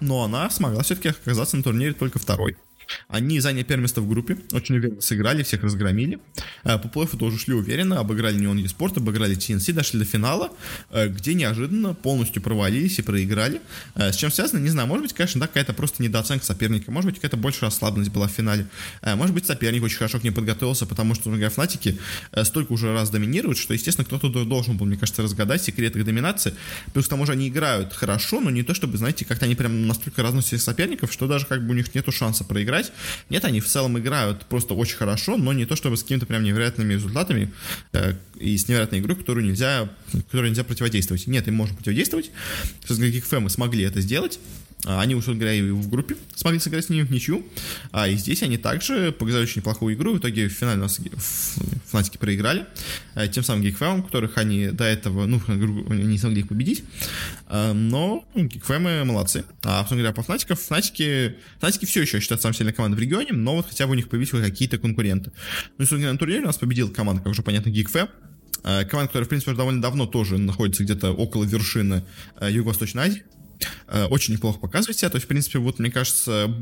но она смогла все-таки оказаться на турнире только второй. Они заняли первое место в группе, очень уверенно сыграли, всех разгромили. Э, по плей тоже шли уверенно, обыграли Неон Еспорт, обыграли TNC, дошли до финала, э, где неожиданно полностью провалились и проиграли. Э, с чем связано, не знаю, может быть, конечно, да, какая-то просто недооценка соперника, может быть, какая-то больше расслабленность была в финале. Может быть, соперник очень хорошо к ним подготовился, потому что, например, Фнатики столько уже раз доминируют, что, естественно, кто-то должен был, мне кажется, разгадать секрет их доминации. Плюс к тому же они играют хорошо, но не то, чтобы, знаете, как-то они прям настолько разносят соперников, что даже как бы у них нету шанса проиграть играть. Нет, они в целом играют просто очень хорошо, но не то чтобы с какими-то прям невероятными результатами э, и с невероятной игрой, которую нельзя, которой нельзя противодействовать. Нет, им можно противодействовать. С каких мы смогли это сделать. А, они, условно говоря, и в группе смогли сыграть с ними в ничью. А и здесь они также показали очень неплохую игру. В итоге в финале у нас фанатики проиграли. А, тем самым Geekfam, которых они до этого, ну, не смогли их победить. А, но Geekfam молодцы. А, собственно говоря, по Фнатиков, Фнатики, Фнатики все еще считают самой сильной командой в регионе, но вот хотя бы у них появились какие-то конкуренты. Ну, собственно говоря, на турнире у нас победила команда, как уже понятно, Geekfam. Команда, которая, в принципе, уже довольно давно тоже находится где-то около вершины Юго-Восточной Азии. Э, очень неплохо показывает себя. То есть, в принципе, вот, мне кажется,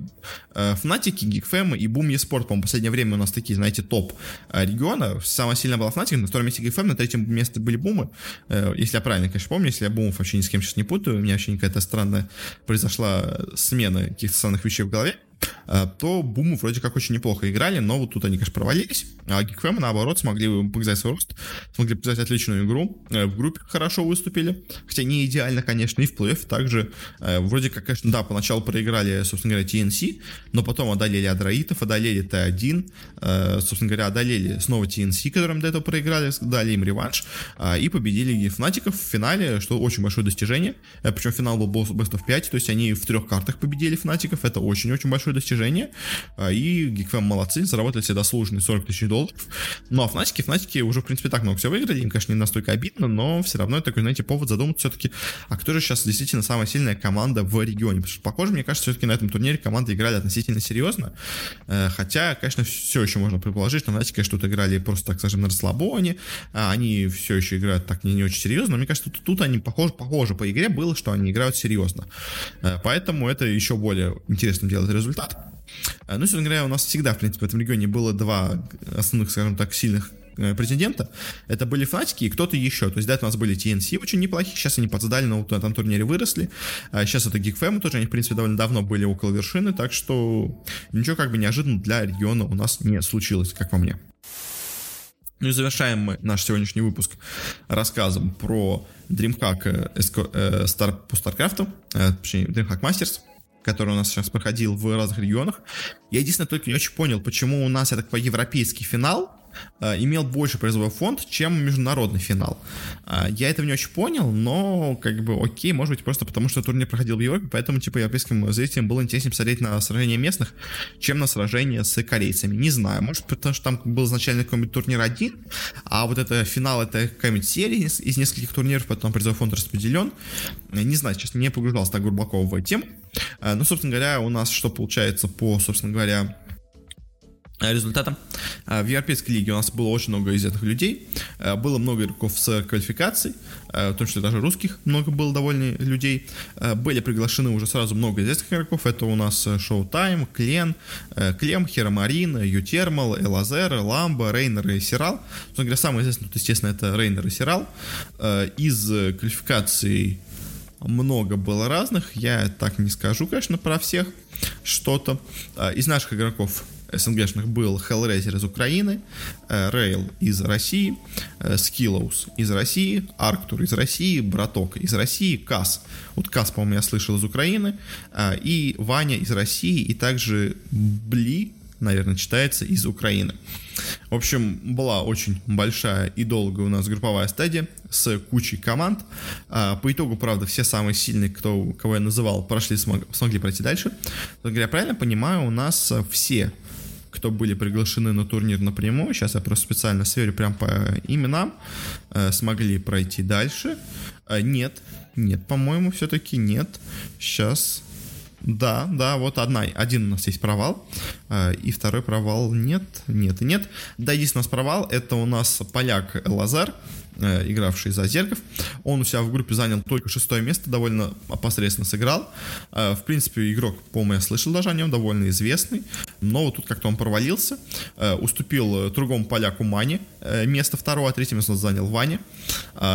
э, Фнатики, Гигфэм и Boom eSport, по-моему, в последнее время у нас такие, знаете, топ э, региона. Самая сильная была Фнатик, на втором месте Гигфэм, на третьем месте были Бумы. Если я правильно, конечно, помню, если я Бумов вообще ни с кем сейчас не путаю, у меня вообще какая-то странная произошла смена каких-то странных вещей в голове. Э, то Буму вроде как очень неплохо играли, но вот тут они, конечно, провалились. А Гикфэмы, наоборот, смогли показать свой рост, смогли показать отличную игру. Э, в группе хорошо выступили, хотя не идеально, конечно, и в плей-офф также. Э, вроде как, конечно, да, поначалу проиграли, собственно говоря, TNC, но потом одолели Адраитов, одолели Т1, собственно говоря, одолели снова TNC, которым до этого проиграли, дали им реванш, и победили Фнатиков в финале, что очень большое достижение. Причем финал был Best of 5, то есть они в трех картах победили Фнатиков, это очень-очень большое достижение достижение, а, и Geekfam молодцы, заработали себе заслуженные 40 тысяч долларов. Ну, а Фнатики, Фнатики уже, в принципе, так много все выиграли, им, конечно, не настолько обидно, но все равно это такой, знаете, повод задуматься все-таки, а кто же сейчас действительно самая сильная команда в регионе? Потому что, похоже, мне кажется, все-таки на этом турнире команды играли относительно серьезно, э, хотя, конечно, все еще можно предположить, что Фнатики, конечно, тут играли просто, так скажем, на расслабоне, а они все еще играют так не, не очень серьезно, но мне кажется, тут, тут они похоже, похоже по игре было, что они играют серьезно. Э, поэтому это еще более интересно делает результат. Э, ну, собственно говоря, у нас всегда, в принципе, в этом регионе было два основных, скажем так, сильных э, претендента. Это были Фнатики и кто-то еще. То есть до этого у нас были TNC очень неплохие, сейчас они подсдали, но вот на этом турнире выросли. А сейчас это Geek тоже, они, в принципе, довольно давно были около вершины, так что ничего как бы неожиданно для региона у нас не случилось, как по мне. Ну и завершаем мы наш сегодняшний выпуск рассказом про DreamHack э, э, Star, по StarCraft, э, точнее, DreamHack Masters который у нас сейчас проходил в разных регионах. Я единственное только не очень понял, почему у нас, я так европейский финал, имел больше призовой фонд, чем международный финал. Э, я этого не очень понял, но как бы окей, может быть просто потому, что турнир проходил в Европе, поэтому типа европейским зрителям было интереснее посмотреть на сражения местных, чем на сражения с корейцами. Не знаю, может потому что там был изначально какой-нибудь турнир один, а вот это финал это какая-нибудь серия из, нескольких турниров, потом призовой фонд распределен. Не знаю, честно, не погружался так глубоко в тему. Ну, собственно говоря, у нас что получается по, собственно говоря, Э, результатом. Э, в Европейской лиге у нас было очень много известных людей, э, было много игроков с квалификацией, в том числе даже русских много было довольно людей. Были приглашены уже сразу много известных игроков, это у нас Showtime, Клен, Клем, Херомарин, Ютермал, Элазер, Ламба, Рейнер и Сирал. Собственно говоря, самый известный тут, естественно, это Рейнер и Сирал. Из квалификаций много было разных, я так не скажу, конечно, про всех что-то. Из наших игроков СНГшных был Hellraiser из Украины, э, из России, Skillows э, из России, Арктур из России, Браток из России, Кас. Вот Кас, по-моему, я слышал из Украины, э, и Ваня из России, и также Бли, наверное, читается из Украины. В общем, была очень большая и долгая у нас групповая стадия с кучей команд. По итогу, правда, все самые сильные, кто, кого я называл, прошли, смог, смогли пройти дальше. Говоря правильно понимаю, у нас все кто были приглашены на турнир напрямую, сейчас я просто специально сверю прям по именам, э, смогли пройти дальше. Э, нет, нет, по-моему, все-таки нет. Сейчас да, да, вот одна, один у нас есть провал, э, и второй провал нет, нет и нет. Да, единственный у нас провал, это у нас поляк Лазар, игравший за Зерков. Он у себя в группе занял только шестое место, довольно посредственно сыграл. Э, в принципе, игрок, по-моему, я слышал даже о нем, довольно известный. Но вот тут как-то он провалился. Э, уступил другому поляку Мане место второго, а третье место занял Ваня.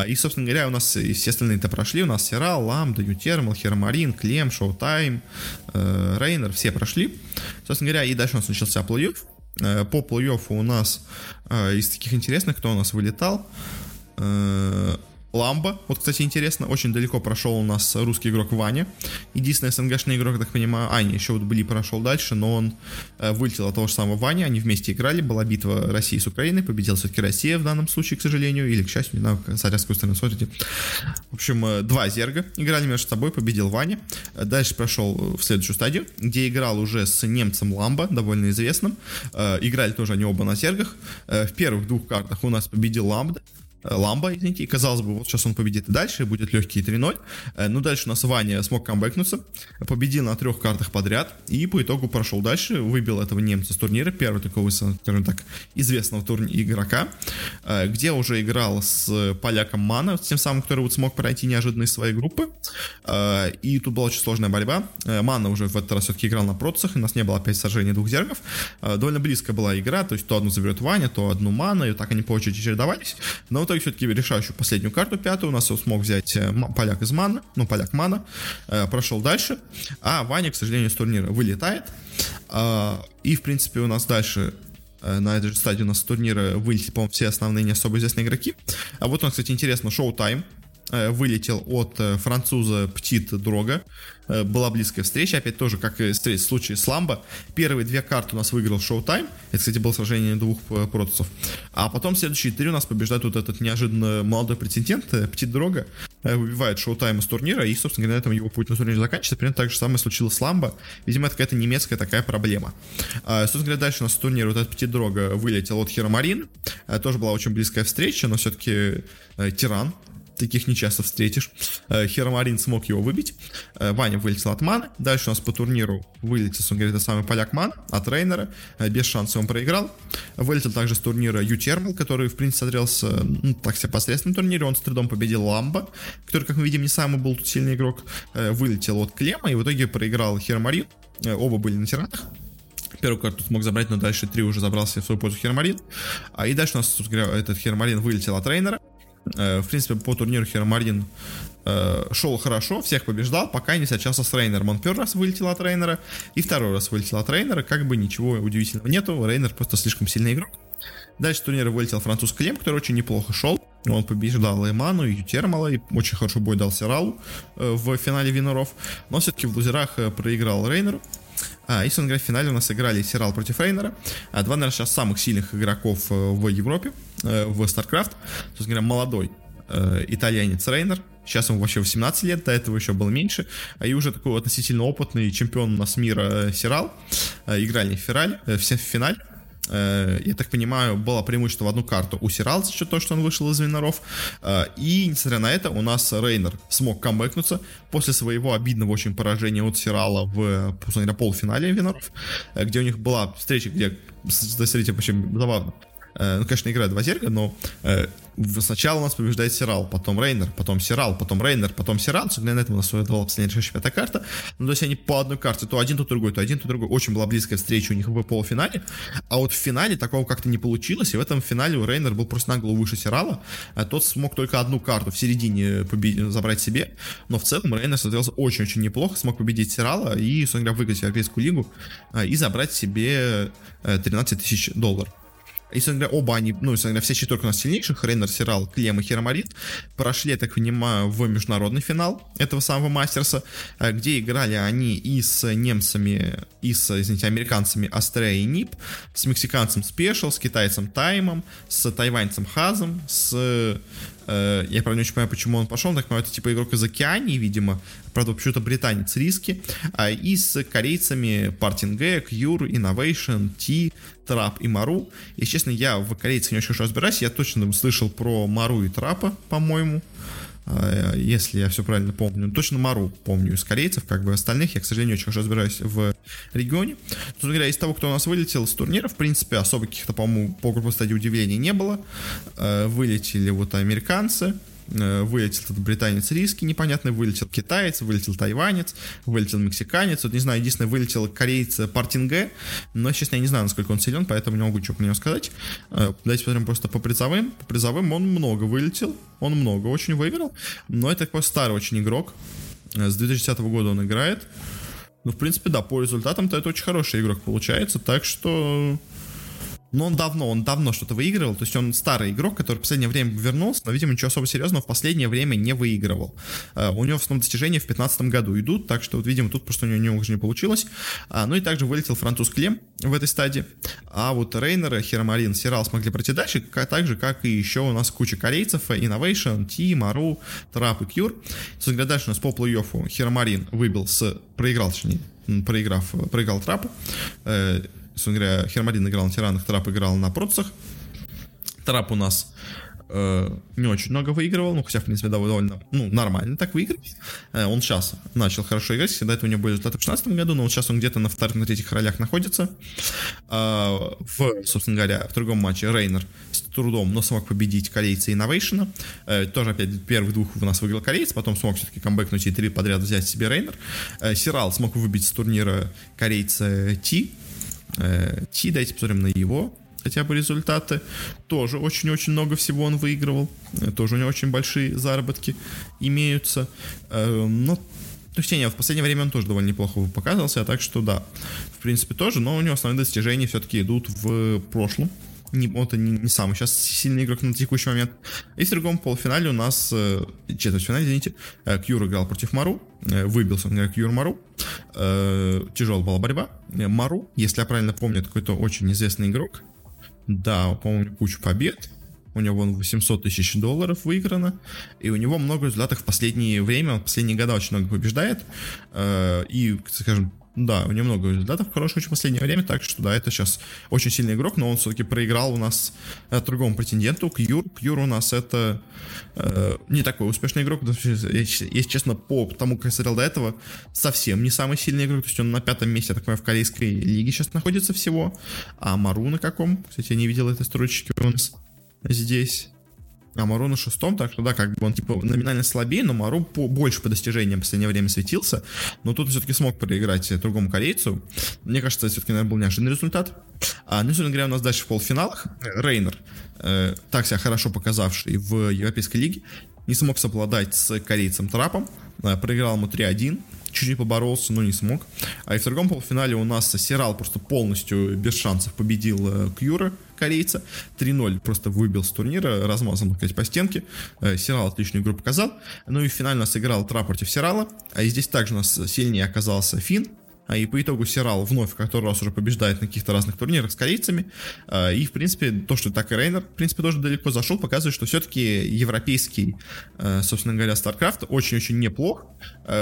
И, собственно говоря, у нас все остальные-то прошли. У нас Сера, Ламда, Ютермал, Хермарин, Клем, Шоутайм, Рейнер, все прошли. Собственно говоря, и дальше у нас начался плей-офф. По плей-оффу у нас из таких интересных, кто у нас вылетал, э, Ламба, вот, кстати, интересно, очень далеко прошел у нас русский игрок Ваня. Единственный СНГшный игрок, так понимаю, а, не, еще вот Бли прошел дальше, но он э, вылетел от того же самого Вани, они вместе играли, была битва России с Украиной, победила все-таки Россия в данном случае, к сожалению, или к счастью, не знаю, смотря с какой стороны смотрите. В общем, э, два зерга играли между собой, победил Ваня. Э, дальше прошел в следующую стадию, где играл уже с немцем Ламба, довольно известным. Э, играли тоже они оба на зергах. Э, в первых двух картах у нас победил Ламба, Э, Ламба, извините, и казалось бы, вот сейчас он победит и дальше, будет легкий 3-0. Э, но дальше у нас Ваня смог камбэкнуться, победил на трех картах подряд, и по итогу прошел дальше, выбил этого немца с турнира, первого такого, скажем так, известного турнира игрока, э, где уже играл с поляком Мана, тем самым, который вот смог пройти неожиданно из своей группы. И тут была очень сложная борьба. Мана уже в этот раз все-таки играл на процессах, у нас не было опять сражения двух зергов. Довольно близкая была игра, то есть то одну заберет Ваня, то одну Мана, и так они по очереди чередовались. Но вот итоге все-таки решающую последнюю карту, пятую, у нас он смог взять э, поляк из мана, ну, поляк мана, э, прошел дальше, а Ваня, к сожалению, с турнира вылетает, э, и, в принципе, у нас дальше на этой же стадии у нас турнира вылетели, по-моему, все основные не особо известные игроки. А вот у нас, кстати, интересно, шоу-тайм вылетел от француза Птит Дрога. Э, была близкая встреча, опять тоже, как и в случае с Ламбо. Первые две карты у нас выиграл Showtime, это, кстати, было сражение двух э, протусов. А потом следующие три у нас побеждает вот этот неожиданно молодой претендент, э, Птит Дрога, выбивает Showtime из турнира, и, собственно говоря, на этом его путь на турнире заканчивается. Примерно так же самое случилось с Ламбо. Видимо, это какая-то немецкая такая проблема. А, собственно говоря, дальше у нас с турнира вот этот Птит Дрога вылетел от Херомарин. Тоже была очень близкая встреча, но все-таки Тиран таких не часто встретишь. Э, Херомарин смог его выбить. Э, Ваня вылетел от маны. Дальше у нас по турниру вылетел, он говорит, это самый поляк ман от трейнера. Э, без шанса он проиграл. Вылетел также с турнира Ютермал, который, в принципе, смотрелся, ну, так себе посредственном турнире. Он с трудом победил Ламба, который, как мы видим, не самый был тут сильный игрок. Вылетел от Клема и в итоге проиграл Херомарин. Оба были на тиранах первую карту смог забрать, но дальше три уже забрался в свою пользу Хермарин. А и дальше у нас, этот Хермарин вылетел от трейнера. Э, в принципе, по турниру Херомарин э, шел хорошо, всех побеждал, пока не сочался с Рейнером. Он первый раз вылетел от Рейнера, и второй раз вылетел от Рейнера, как бы ничего удивительного нету, Рейнер просто слишком сильный игрок. Дальше турнира вылетел француз Клем, который очень неплохо шел. Он побеждал Эману, и Ютермала, и очень хорошо бой дал Сиралу э, в финале Виноров. Но все-таки в лузерах проиграл Рейнеру. А, и, собственно в финале у нас играли Сирал против Рейнера. А, два, наверное, сейчас самых сильных игроков в Европе, в StarCraft. Собственно говоря, молодой э, итальянец Рейнер. Сейчас ему вообще 18 лет, до этого еще было меньше. А и уже такой относительно опытный чемпион у нас мира Сирал. Играли в, фираль, в финале. Э, я так понимаю, было преимущество в одну карту у Сиралца, что то, что он вышел из Виноров. Э, и, несмотря на это, у нас Рейнер смог камбэкнуться после своего обидного очень поражения от Сирала в, собственно полуфинале Виноров, э, где у них была встреча, где, смотрите, очень забавно, Э, ну, конечно, играет два зерга, но э, сначала у нас побеждает Сирал, потом Рейнер, потом Сирал, потом Рейнер, потом Сирал. Для этого у нас выдавала последняя решающая пятая карта. Ну, то есть они по одной карте, то один, то другой, то один, то другой. Очень была близкая встреча у них в полуфинале. А вот в финале такого как-то не получилось. И в этом финале у Рейнер был просто нагло выше Сирала. А тот смог только одну карту в середине побед... забрать себе. Но в целом Рейнер смотрелся очень-очень неплохо. Смог победить Сирала и, собственно говоря, выиграть Европейскую лигу а, и забрать себе 13 э, тысяч долларов. Если говоря, оба они, ну, если говоря, вся четверка у нас сильнейших, Рейнер, Сирал, Клем и Херомарит, прошли, я так понимаю, в международный финал этого самого Мастерса, э, где играли они и с немцами, и с, извините, американцами Астрея и Нип, с мексиканцем Спешл, с китайцем Таймом, с тайваньцем Хазом, с я, правда, не очень понимаю, почему он пошел. Так понимаю, это типа игрок из Океании, видимо. Правда, почему-то британец риски. А, и с корейцами Партинге, Кьюр, Innovation, Ти, Трап и Мару. И, честно, я в корейцах не очень хорошо разбираюсь. Я точно слышал про Мару и Трапа, по-моему. А, если я все правильно помню. Точно Мару помню из корейцев, как бы остальных я, к сожалению, очень хорошо разбираюсь в регионе. Тут говоря, из того, кто у нас вылетел с турнира, в принципе, особо каких-то, по-моему, по группе стадии удивлений не было. А, вылетели вот американцы, Э, вылетел этот британец риски непонятный, вылетел китаец, вылетел тайванец, вылетел мексиканец, вот не знаю, единственное, вылетел кореец Партинге, но, честно, я не знаю, насколько он силен, поэтому не могу ничего про него сказать. Э, давайте посмотрим просто по призовым. По призовым он много вылетел, он много очень выиграл, но это такой старый очень игрок, э, с 2010 года он играет, ну, в принципе, да, по результатам-то это очень хороший игрок получается, так что но он давно, он давно что-то выигрывал, то есть он старый игрок, который в последнее время вернулся, но, видимо, ничего особо серьезного в последнее время не выигрывал. Uh, у него в основном достижения в 2015 году идут, так что, вот, видимо, тут просто у него, у него уже не получилось. Uh, ну и также вылетел француз Клем в этой стадии. А вот Рейнер, Херомарин, Сирал смогли пройти дальше, так же, как и еще у нас куча корейцев, Innovation, Ти, Мару, Трап и Кьюр. Говоря, дальше у нас по плей-оффу Херомарин выбил с... проиграл, точнее, проиграв, проиграл Трапу. Собственно говоря, Хермадин играл на тиранах, Трап играл на процессах. Трап у нас э, не очень много выигрывал, ну, хотя, в принципе, довольно, ну, нормально так выигрывал. Э, он сейчас начал хорошо играть, до этого у него были результаты в 2016 году, но вот сейчас он где-то на вторых, на третьих ролях находится. Э, в, собственно говоря, в другом матче Рейнер с трудом, но смог победить корейца Innovation. Э, тоже, опять, первых двух у нас выиграл кореец, потом смог все-таки камбэкнуть и три подряд взять себе Рейнер. Э, Сирал смог выбить с турнира корейца Ти, Ти, давайте посмотрим на его хотя бы результаты. Тоже очень-очень много всего он выигрывал. Э, тоже у него очень большие заработки имеются. Э, но то есть, не, в последнее время он тоже довольно неплохо показывался, так что да, в принципе тоже, но у него основные достижения все-таки идут в прошлом не, это не, не самый сейчас сильный игрок на текущий момент. И в другом полуфинале у нас, э, четвертьфинале, извините, э, Кьюр играл против Мару, э, выбился он Кьюр Мару, э, тяжелая была борьба. Э, Мару, если я правильно помню, это какой-то очень известный игрок, да, по-моему, кучу побед, у него вон 800 тысяч долларов выиграно, и у него много результатов в последнее время, в последние года очень много побеждает, э, и, скажем, да, у него много результатов хороших очень в последнее время, так что да, это сейчас очень сильный игрок, но он все-таки проиграл у нас э, другому претенденту, Кьюр. Кьюр у нас это э, не такой успешный игрок, если честно, по тому, как я смотрел до этого, совсем не самый сильный игрок, то есть он на пятом месте, я так понимаю, в корейской лиге сейчас находится всего, а Мару на каком? Кстати, я не видел этой строчки у нас здесь. А Мару на шестом, так что да, как бы он типа номинально слабее, но Мару по, больше по достижениям в последнее время светился. Но тут все-таки смог проиграть другому корейцу. Мне кажется, все-таки, наверное, был неожиданный результат. А, ну, собственно говоря, у нас дальше в полуфиналах Рейнер, э, так себя хорошо показавший в Европейской лиге, не смог совладать с корейцем Трапом, э, проиграл ему 3-1, чуть-чуть поборолся, но не смог. А и в другом полуфинале у нас Сирал просто полностью без шансов победил э, Кьюра, корейца. 3-0 просто выбил с турнира, размазан, сказать, по стенке. Э, Сирал отличную игру показал. Ну и финально сыграл Тра против Сирала. А здесь также у нас сильнее оказался Фин, а, и по итогу Сирал вновь в который раз уже побеждает на каких-то разных турнирах с корейцами, а, и, в принципе, то, что так и Рейнер, в принципе, тоже далеко зашел, показывает, что все-таки европейский, собственно говоря, StarCraft очень-очень неплох,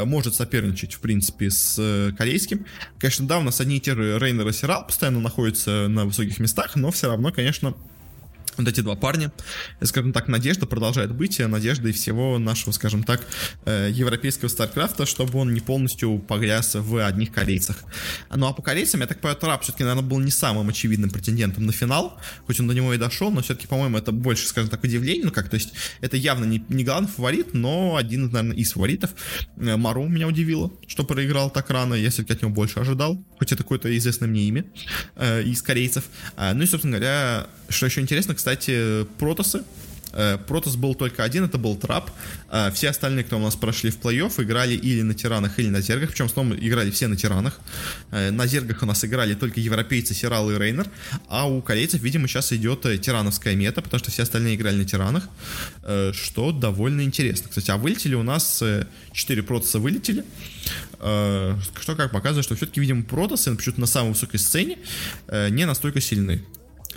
может соперничать, в принципе, с э, корейским. Конечно, да, у нас одни и те же Рейнер и Сирал постоянно находятся на высоких местах, но все равно, конечно, вот эти два парня, скажем так, надежда продолжает быть надеждой всего нашего, скажем так, э, европейского Старкрафта, чтобы он не полностью погряз в одних корейцах. Ну а по корейцам, я так понимаю, Трап все-таки, наверное, был не самым очевидным претендентом на финал, хоть он до него и дошел, но все-таки, по-моему, это больше, скажем так, удивление, ну как, то есть это явно не, не главный фаворит, но один, наверное, из фаворитов. Э, Мару меня удивило, что проиграл так рано, я все-таки от него больше ожидал, хоть это какое-то известное мне имя э, из корейцев. А, ну и, собственно говоря, что еще интересно, кстати, Протосы. Э, Протос был только один, это был Трап. Э, все остальные, кто у нас прошли в плей-офф, играли или на Тиранах, или на Зергах. Причем снова играли все на Тиранах. Э, на Зергах у нас играли только европейцы Сирал и Рейнер. А у корейцев, видимо, сейчас идет тирановская мета, потому что все остальные играли на Тиранах. Что довольно интересно. Кстати, а вылетели у нас 4 Протоса вылетели. Что как показывает, что все-таки, видимо, Протосы почему-то на самой высокой сцене не настолько сильны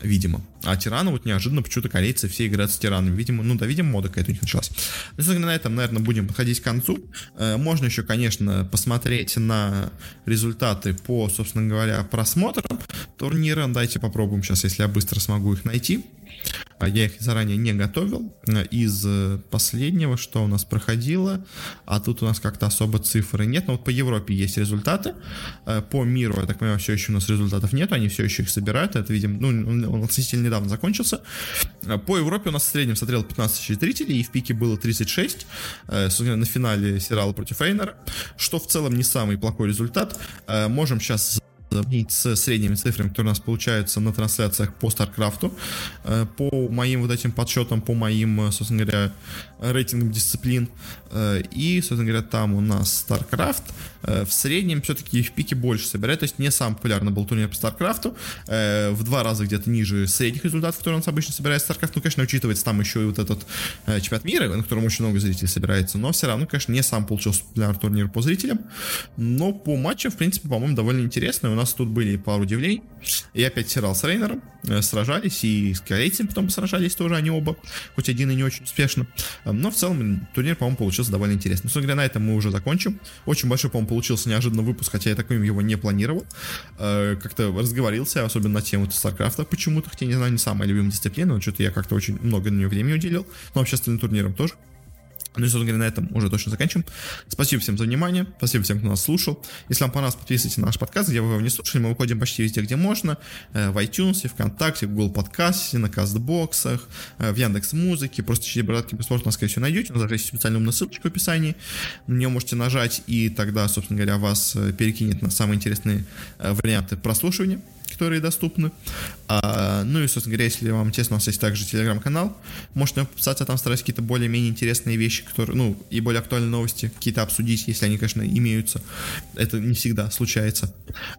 видимо. А тираны вот неожиданно почему-то корейцы все играют с тиранами. Видимо, ну да, видимо, мода какая-то у них началась. Ну, на этом, наверное, будем подходить к концу. Э, можно еще, конечно, посмотреть на результаты по, собственно говоря, просмотрам турнира. Дайте попробуем сейчас, если я быстро смогу их найти. А я их заранее не готовил. Из э, последнего, что у нас проходило, а тут у нас как-то особо цифры нет. Но вот по Европе есть результаты. Э, по миру, я так понимаю, все еще у нас результатов нет. Они все еще их собирают. Это, видим, ну, он относительно недавно закончился. Э, по Европе у нас в среднем смотрел 15 тысяч зрителей, и в пике было 36. На финале Сирала против Рейнера, что в целом не самый плохой результат. Можем сейчас сравнить с средними цифрами, которые у нас получаются на трансляциях по StarCraft. Э, по моим вот этим подсчетам, по моим, э, собственно говоря, рейтингам дисциплин. Э, и, собственно говоря, там у нас StarCraft в среднем все-таки в пике больше собирает. То есть не самый популярный был турнир по StarCraft. В два раза где-то ниже средних результатов, которые у нас обычно собирает StarCraft. Ну, конечно, учитывается там еще и вот этот чемпионат мира, на котором очень много зрителей собирается. Но все равно, конечно, не сам получился популярный турнир по зрителям. Но по матчам, в принципе, по-моему, довольно интересно. У нас тут были пару удивлений. И опять Сирал с Рейнером э, сражались, и с корейцем потом сражались тоже они оба, хоть один и не очень успешно. Но в целом турнир, по-моему, получился довольно интересный. Собственно говоря, на этом мы уже закончим. Очень большой, по-моему, получился неожиданно выпуск, хотя я таким его не планировал. Э, как-то разговорился, особенно на тему Старкрафта почему-то, хотя, не знаю, не самая любимая дисциплина, но что-то я как-то очень много на нее времени уделил. Но общественным турниром тоже. Ну и, собственно говоря, на этом уже точно заканчиваем. Спасибо всем за внимание, спасибо всем, кто нас слушал. Если вам понравилось, подписывайтесь на наш подкаст, где вы его не слушали. Мы выходим почти везде, где можно. Э, в iTunes, ВКонтакте, в Google подкасте, на кастбоксах, э, в Яндекс Музыке. Просто через братки бесплатно скорее всего, найдете. У нас есть специальная умная ссылочка в описании. На нее можете нажать, и тогда, собственно говоря, вас э, перекинет на самые интересные варианты прослушивания которые доступны. А, ну и, собственно говоря, если вам интересно, у нас есть также телеграм-канал. Можете подписаться, там стараюсь какие-то более-менее интересные вещи, которые, ну, и более актуальные новости какие-то обсудить, если они, конечно, имеются. Это не всегда случается.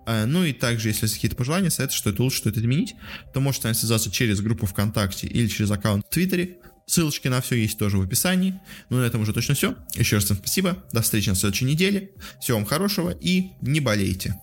А, ну и также, если есть какие-то пожелания, советы, что это лучше, что это изменить, то можете с связаться через группу ВКонтакте или через аккаунт в Твиттере. Ссылочки на все есть тоже в описании. Ну, на этом уже точно все. Еще раз всем спасибо. До встречи на следующей неделе. Всего вам хорошего и не болейте.